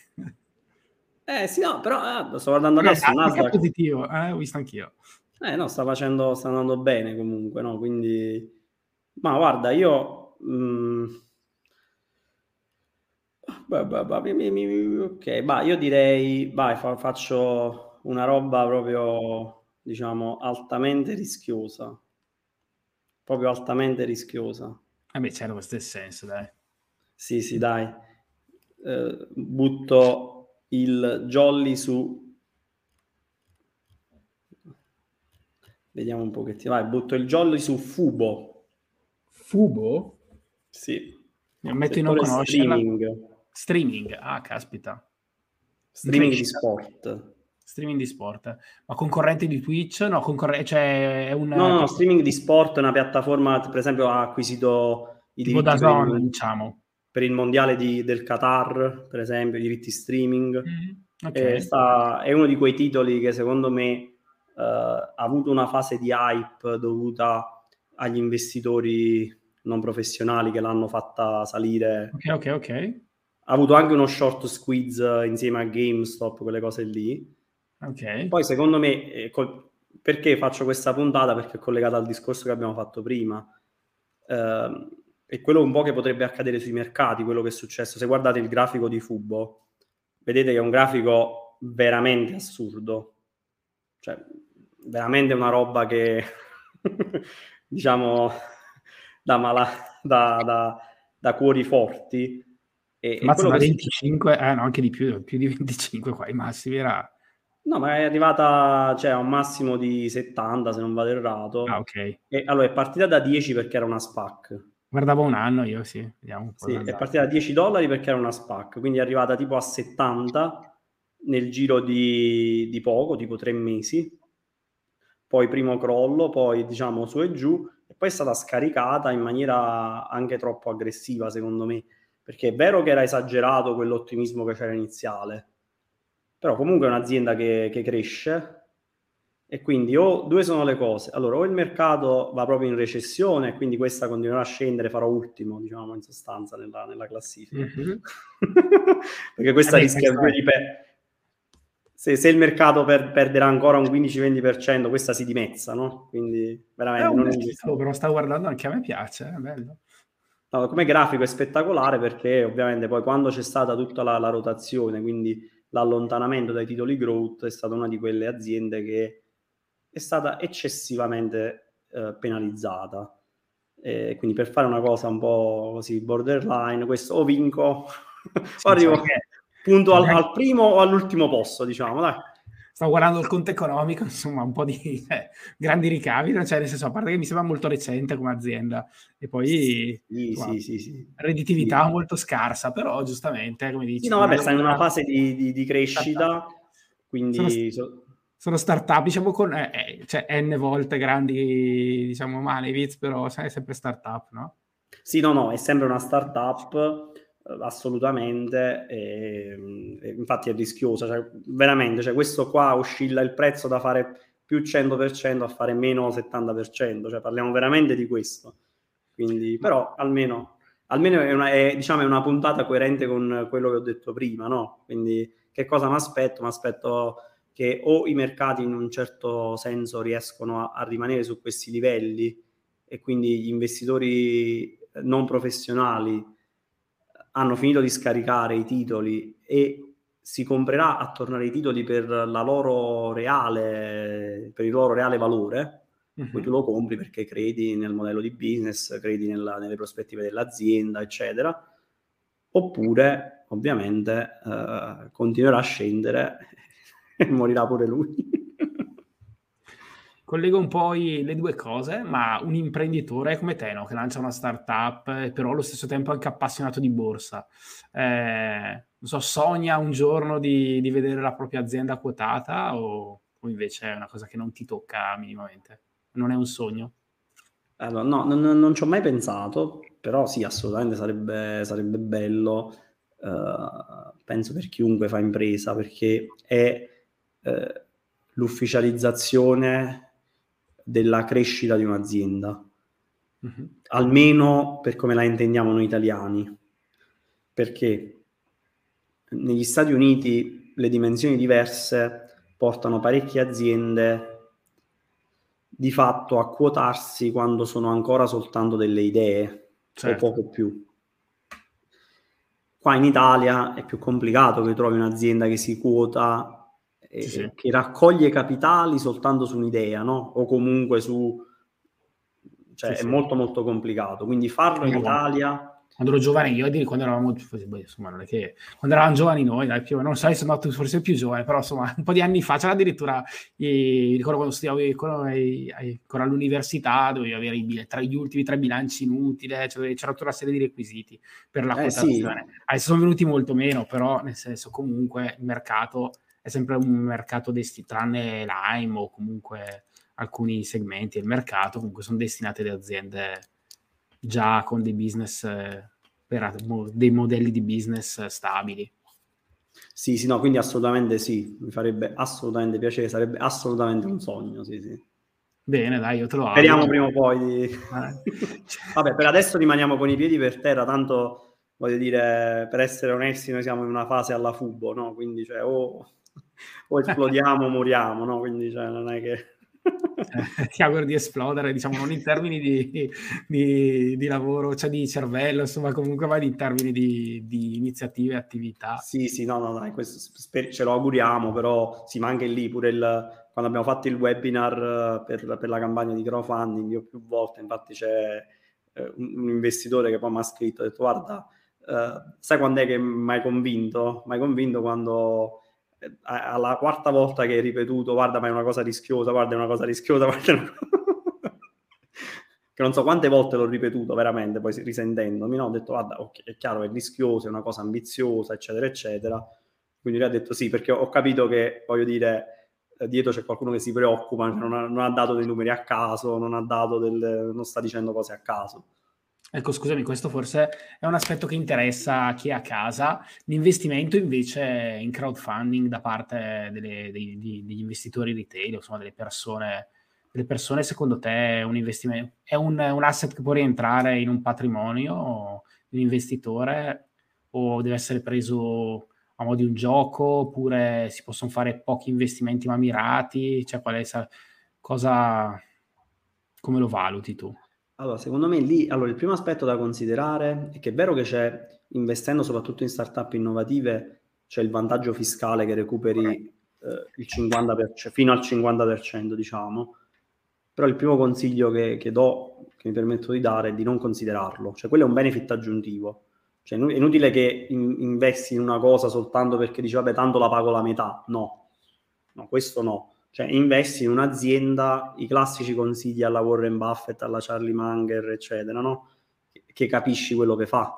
Eh sì no però eh, sto guardando adesso no, è positivo eh, ho visto anch'io. Eh no sta facendo sta andando bene comunque no quindi ma guarda io mh Ok, bah, io direi, vai, fa- faccio una roba proprio, diciamo, altamente rischiosa. Proprio altamente rischiosa. Eh beh, c'era questo senso, dai. Sì, sì, dai. Eh, butto il jolly su... Vediamo un pochettino. Vai, butto il jolly su Fubo. Fubo? Sì. Mi ammetto di non conoscerla. Streaming. Streaming, ah, caspita. Streaming di sport. Streaming di sport. Ma concorrente di Twitch? No, concorre- cioè è un... No, no, streaming di sport è una piattaforma, per esempio, ha acquisito i tipo diritti da zone, diciamo. per il mondiale di, del Qatar, per esempio, i diritti streaming. Mm, okay. è, sta, è, uno di quei titoli che secondo me uh, ha avuto una fase di hype dovuta agli investitori non professionali che l'hanno fatta salire. Ok, ok, ok ha avuto anche uno short squeeze insieme a GameStop, quelle cose lì. Ok. Poi secondo me, eh, col... perché faccio questa puntata? Perché è collegata al discorso che abbiamo fatto prima. Eh, è quello un po' che potrebbe accadere sui mercati, quello che è successo. Se guardate il grafico di Fubo, vedete che è un grafico veramente assurdo. Cioè, veramente una roba che, diciamo, da, mala... da, da, da cuori forti e, Mazza da 25, eh, no, anche di più, più di 25 qua, i massimi era... No, ma è arrivata cioè, a un massimo di 70, se non vado errato. Ah, ok. E, allora, è partita da 10 perché era una SPAC. Guardavo un anno io, sì. Vediamo un po sì, è partita da 10 dollari perché era una SPAC, quindi è arrivata tipo a 70 nel giro di, di poco, tipo tre mesi. Poi primo crollo, poi diciamo su e giù, e poi è stata scaricata in maniera anche troppo aggressiva, secondo me perché è vero che era esagerato quell'ottimismo che c'era iniziale, però comunque è un'azienda che, che cresce e quindi o due sono le cose. Allora, o il mercato va proprio in recessione, quindi questa continuerà a scendere, farò ultimo, diciamo, in sostanza nella, nella classifica. Mm-hmm. Perché questa eh rischia beh, di pe- se, se, il mercato per, perderà ancora un 15-20%, questa si dimezza, no? Quindi veramente è un non titolo, però sta guardando anche a me piace, è bello. No, come grafico è spettacolare perché ovviamente poi quando c'è stata tutta la, la rotazione, quindi l'allontanamento dai titoli growth, è stata una di quelle aziende che è stata eccessivamente eh, penalizzata. E quindi per fare una cosa un po' così borderline, questo o vinco sì, o arrivo che... punto al, al, primo o all'ultimo posto, diciamo, dai. Stavo guardando il conto economico, insomma, un po' di eh, grandi ricavi, cioè nel senso, a parte che mi sembra molto recente come azienda, e poi sì, insomma, sì, sì, redditività molto scarsa, però giustamente, come dici... No, vabbè, sta in una fase di, di, di crescita, quindi... Sono sono startup, diciamo con eh, eh, cioè n volte grandi, diciamo Malevitz, però è sempre startup, no? Sì, no, no, è sempre una startup assolutamente e, e infatti è rischiosa, cioè, veramente, cioè, questo qua oscilla il prezzo da fare più 100% a fare meno 70%, cioè parliamo veramente di questo. Quindi, però almeno, almeno è, una, è, diciamo, è una puntata coerente con quello che ho detto prima, no? Quindi che cosa mi aspetto? Mi aspetto che o i mercati in un certo senso riescono a, a rimanere su questi livelli e quindi gli investitori non professionali hanno finito di scaricare i titoli e si comprerà a tornare i titoli per la loro reale, per il loro reale valore, uh-huh. poi tu lo compri perché credi nel modello di business, credi nella, nelle prospettive dell'azienda, eccetera, oppure ovviamente eh, continuerà a scendere e morirà pure lui. Collego un po' le due cose, ma un imprenditore come te, no? che lancia una startup, però allo stesso tempo anche appassionato di borsa, eh, so, sogna un giorno di, di, vedere la propria azienda quotata o, o, invece è una cosa che non ti tocca minimamente? Non è un sogno? Allora, no, non, non ci ho mai pensato, però sì, assolutamente sarebbe, sarebbe bello, uh, penso per chiunque fa impresa, perché è eh, l'ufficializzazione della crescita di un'azienda, mm-hmm. almeno per come la intendiamo noi italiani, perché negli Stati Uniti le dimensioni diverse portano parecchie aziende di fatto a quotarsi quando sono ancora soltanto delle idee certo. o poco più. Qua in Italia è più complicato che trovi un'azienda che si quota eh, sì. che raccoglie capitali soltanto su un'idea, no? O comunque su... cioè sì, è sì. molto molto complicato. Quindi farlo in Italia... Quando ero giovane io, quando eravamo, insomma, non è che, quando eravamo giovani noi, dai, più, non so, sono andato forse più giovane, però insomma, un po' di anni fa c'era addirittura, i, ricordo quando studiavo ancora all'università, dovevi avere i, tra gli ultimi tre bilanci inutili, cioè, c'era tutta una serie di requisiti per la eh, quotazione. Adesso sono venuti molto meno, però nel senso comunque il mercato è sempre un mercato destinato, tranne Lime o comunque alcuni segmenti del mercato, comunque sono destinate ad aziende già con dei business, per, dei modelli di business stabili. Sì, sì, no, quindi assolutamente sì, mi farebbe assolutamente piacere, sarebbe assolutamente un sogno, sì, sì. Bene, dai, io te lo auguro. Speriamo prima o poi di... Eh. Vabbè, per adesso rimaniamo con i piedi per terra, tanto voglio dire, per essere onesti, noi siamo in una fase alla fubo, no? Quindi, cioè, o o esplodiamo o moriamo, no? Quindi cioè, non è che... eh, ti auguro di esplodere, diciamo, non in termini di, di, di, lavoro, cioè di cervello, insomma, comunque ma in termini di, di iniziative e attività. Sì, sì, no, no, dai, questo sper- ce lo auguriamo, però sì, ma anche lì pure il, quando abbiamo fatto il webinar per, per, la campagna di crowdfunding, io più volte, infatti c'è eh, un, un, investitore che poi mi ha scritto, ha detto, guarda, eh, sai quando è che mi hai convinto? Mi hai convinto quando alla quarta volta che hai ripetuto guarda ma è una cosa rischiosa, guarda è una cosa rischiosa, guarda una... che non so quante volte l'ho ripetuto veramente, poi risentendomi, no? ho detto guarda ok, è chiaro, è rischioso, è una cosa ambiziosa, eccetera, eccetera. Quindi lui ha detto sì, perché ho capito che, voglio dire, eh, dietro c'è qualcuno che si preoccupa, non, ha, non, ha, dato dei numeri a caso, non del, non sta dicendo cose a caso. Ecco, scusami, questo forse è un aspetto che interessa chi è a casa. L'investimento invece in crowdfunding da parte delle, dei, di, degli investitori retail, insomma delle persone, delle persone, secondo te è un investimento, è un, un asset che può rientrare in un patrimonio di un investitore o deve essere preso a mo' di un gioco oppure si possono fare pochi investimenti ma mirati? Cioè, qual è cosa, come lo valuti tu? Allora, secondo me lì, allora, il primo aspetto da considerare è che è vero che c'è, investendo soprattutto in startup innovative, c'è il vantaggio fiscale che recuperi eh, il 50%, fino al 50%, diciamo, però il primo consiglio che, che, do, che mi permetto di dare è di non considerarlo, cioè quello è un benefit aggiuntivo. Cioè, è inutile che in, investi in una cosa soltanto perché dici, vabbè, tanto la pago la metà. No, no, questo no cioè, investi in un'azienda, i classici consigli alla Warren Buffett, alla Charlie Munger, eccetera, no? Che capisci quello che fa.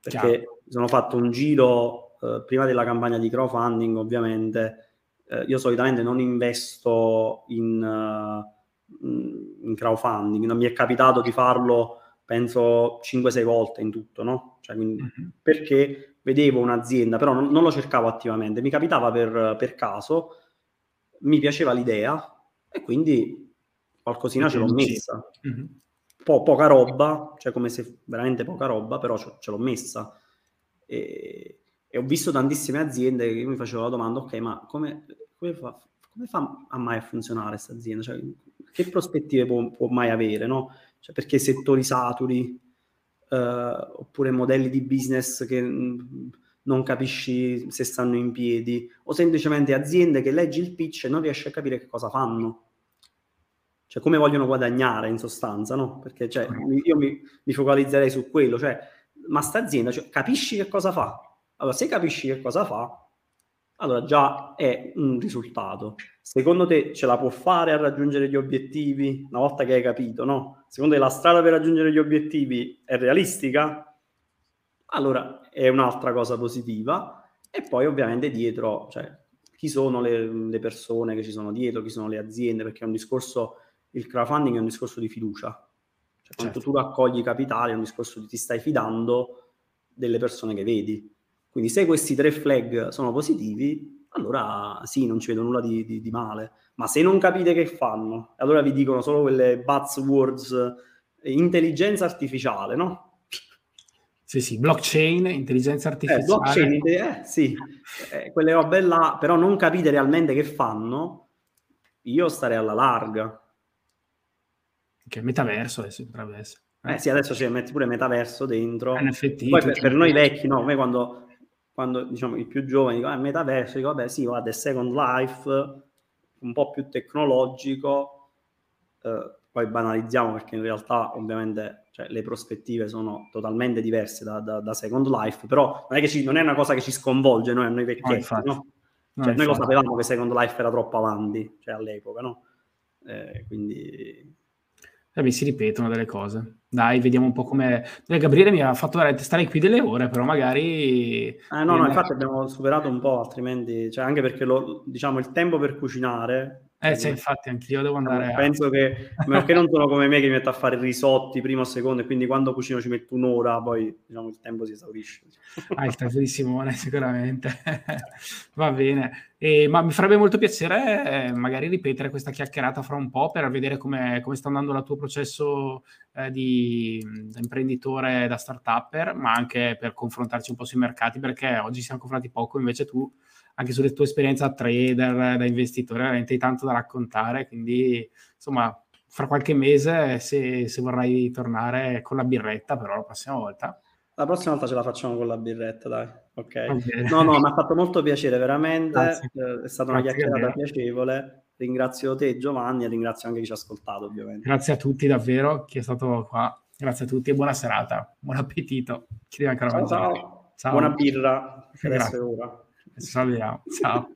Perché Chiaro. sono fatto un giro eh, prima della campagna di crowdfunding, ovviamente. Eh, io solitamente non investo in, uh, in, crowdfunding, non mi è capitato di farlo, penso, 5-6 volte in tutto, no? Cioè, quindi, mm-hmm. Perché vedevo un'azienda, però non, non, lo cercavo attivamente, mi capitava per, per caso mi piaceva l'idea e quindi qualcosina ce l'ho messa. Mm-hmm. Po- poca roba, cioè come se veramente poca roba, però ce, ce l'ho messa. E, e, ho visto tantissime aziende che mi facevo la domanda, ok, ma come, come, fa, come fa a mai funzionare questa azienda? Cioè, che prospettive può, può, mai avere, no? Cioè, perché settori saturi, eh, oppure modelli di business che... Mh, non capisci se stanno in piedi, o semplicemente aziende che leggi il pitch e non riesci a capire che cosa fanno. Cioè, come vogliono guadagnare in sostanza, no? Perché cioè, io mi, mi, focalizzerei su quello, cioè, ma sta azienda, cioè, capisci che cosa fa? Allora, se capisci che cosa fa, allora già è un risultato. Secondo te ce la può fare a raggiungere gli obiettivi una volta che hai capito, no? Secondo te la strada per raggiungere gli obiettivi è realistica? Allora è un'altra cosa positiva. E poi ovviamente dietro, cioè, chi sono le, le, persone che ci sono dietro, chi sono le aziende, perché è un discorso, il crowdfunding è un discorso di fiducia. Cioè, certo. quando tu raccogli capitale è un discorso di ti stai fidando delle persone che vedi. Quindi se questi tre flag sono positivi, allora sì, non ci vedo nulla di, di, di male. Ma se non capite che fanno, allora vi dicono solo quelle buzzwords, eh, intelligenza artificiale, no? Sì, sì, blockchain, intelligenza artificiale. Eh, blockchain, eh, sì, eh, quelle robe là, però non capite realmente che fanno, io starei alla larga. Che metaverso adesso potrebbe essere. Eh, eh sì, adesso ci metti pure metaverso dentro. NFT. Poi per, per noi vecchi, no, a me quando, quando diciamo i più giovani dicono, eh, metaverso, dico, vabbè sì, guarda, è Second Life, un po' più tecnologico, eh, poi banalizziamo perché in realtà ovviamente cioè, le prospettive sono totalmente diverse da, da, da Second Life, però non è, ci, non è, una cosa che ci sconvolge noi, a noi vecchietti, no? no? Cioè, no, noi lo sapevamo che Second Life era troppo avanti, cioè all'epoca, no? Eh, quindi... Eh, mi si ripetono delle cose. Dai, vediamo un po' come... Eh, Gabriele mi ha fatto veramente stare qui delle ore, però magari... Eh, no, no, infatti abbiamo superato un po', altrimenti... Cioè, anche perché lo, diciamo, il tempo per cucinare eh sì, infatti anch'io devo andare Penso a... che, perché non sono come me che mi metto a fare risotti primo o secondo e quindi quando cucino ci metto un'ora, poi diciamo il tempo si esaurisce. Ah, il tempo di Simone sicuramente. Va bene. E, ma mi farebbe molto piacere eh, magari ripetere questa chiacchierata fra un po' per vedere come, come sta andando il tuo processo eh, di, da imprenditore, da start-upper, ma anche per confrontarci un po' sui mercati perché oggi siamo confrontati poco, invece tu anche sulle tue esperienze da trader, da investitore, veramente hai tanto da raccontare, quindi insomma fra qualche mese se, se vorrai tornare con la birretta però la prossima volta. La prossima volta ce la facciamo con la birretta, dai. Ok. No, no, mi ha fatto molto piacere, veramente. Eh, è stata una Grazie chiacchierata piacevole. Ringrazio te, Giovanni, e ringrazio anche chi ci ha ascoltato, ovviamente. Grazie a tutti, davvero, chi è stato qua. Grazie a tutti e buona serata. Buon appetito. Ci deve ancora ciao, ciao. ciao. Buona birra. Adesso è ora. Salviamo. Ciao.